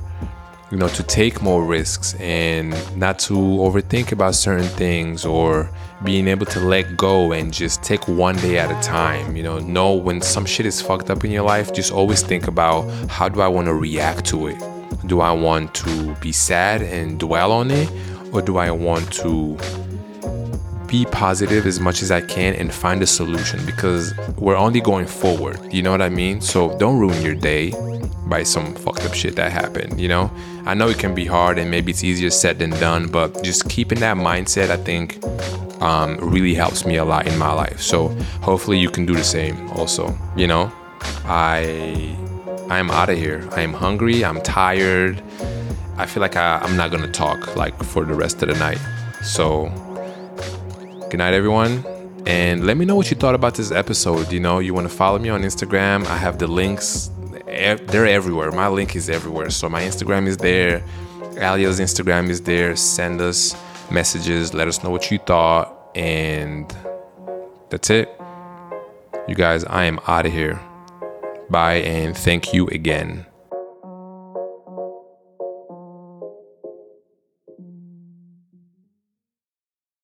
A: you know to take more risks and not to overthink about certain things or being able to let go and just take one day at a time you know know when some shit is fucked up in your life just always think about how do i want to react to it do I want to be sad and dwell on it? Or do I want to be positive as much as I can and find a solution? Because we're only going forward, you know what I mean? So don't ruin your day by some fucked up shit that happened, you know? I know it can be hard and maybe it's easier said than done, but just keeping that mindset, I think, um, really helps me a lot in my life. So hopefully you can do the same also, you know? I I'm out of here. I am hungry. I'm tired. I feel like I, I'm not gonna talk like for the rest of the night. So, good night, everyone. And let me know what you thought about this episode. You know, you want to follow me on Instagram. I have the links. They're everywhere. My link is everywhere. So my Instagram is there. Alia's Instagram is there. Send us messages. Let us know what you thought. And that's it. You guys, I am out of here. Bye and thank you again.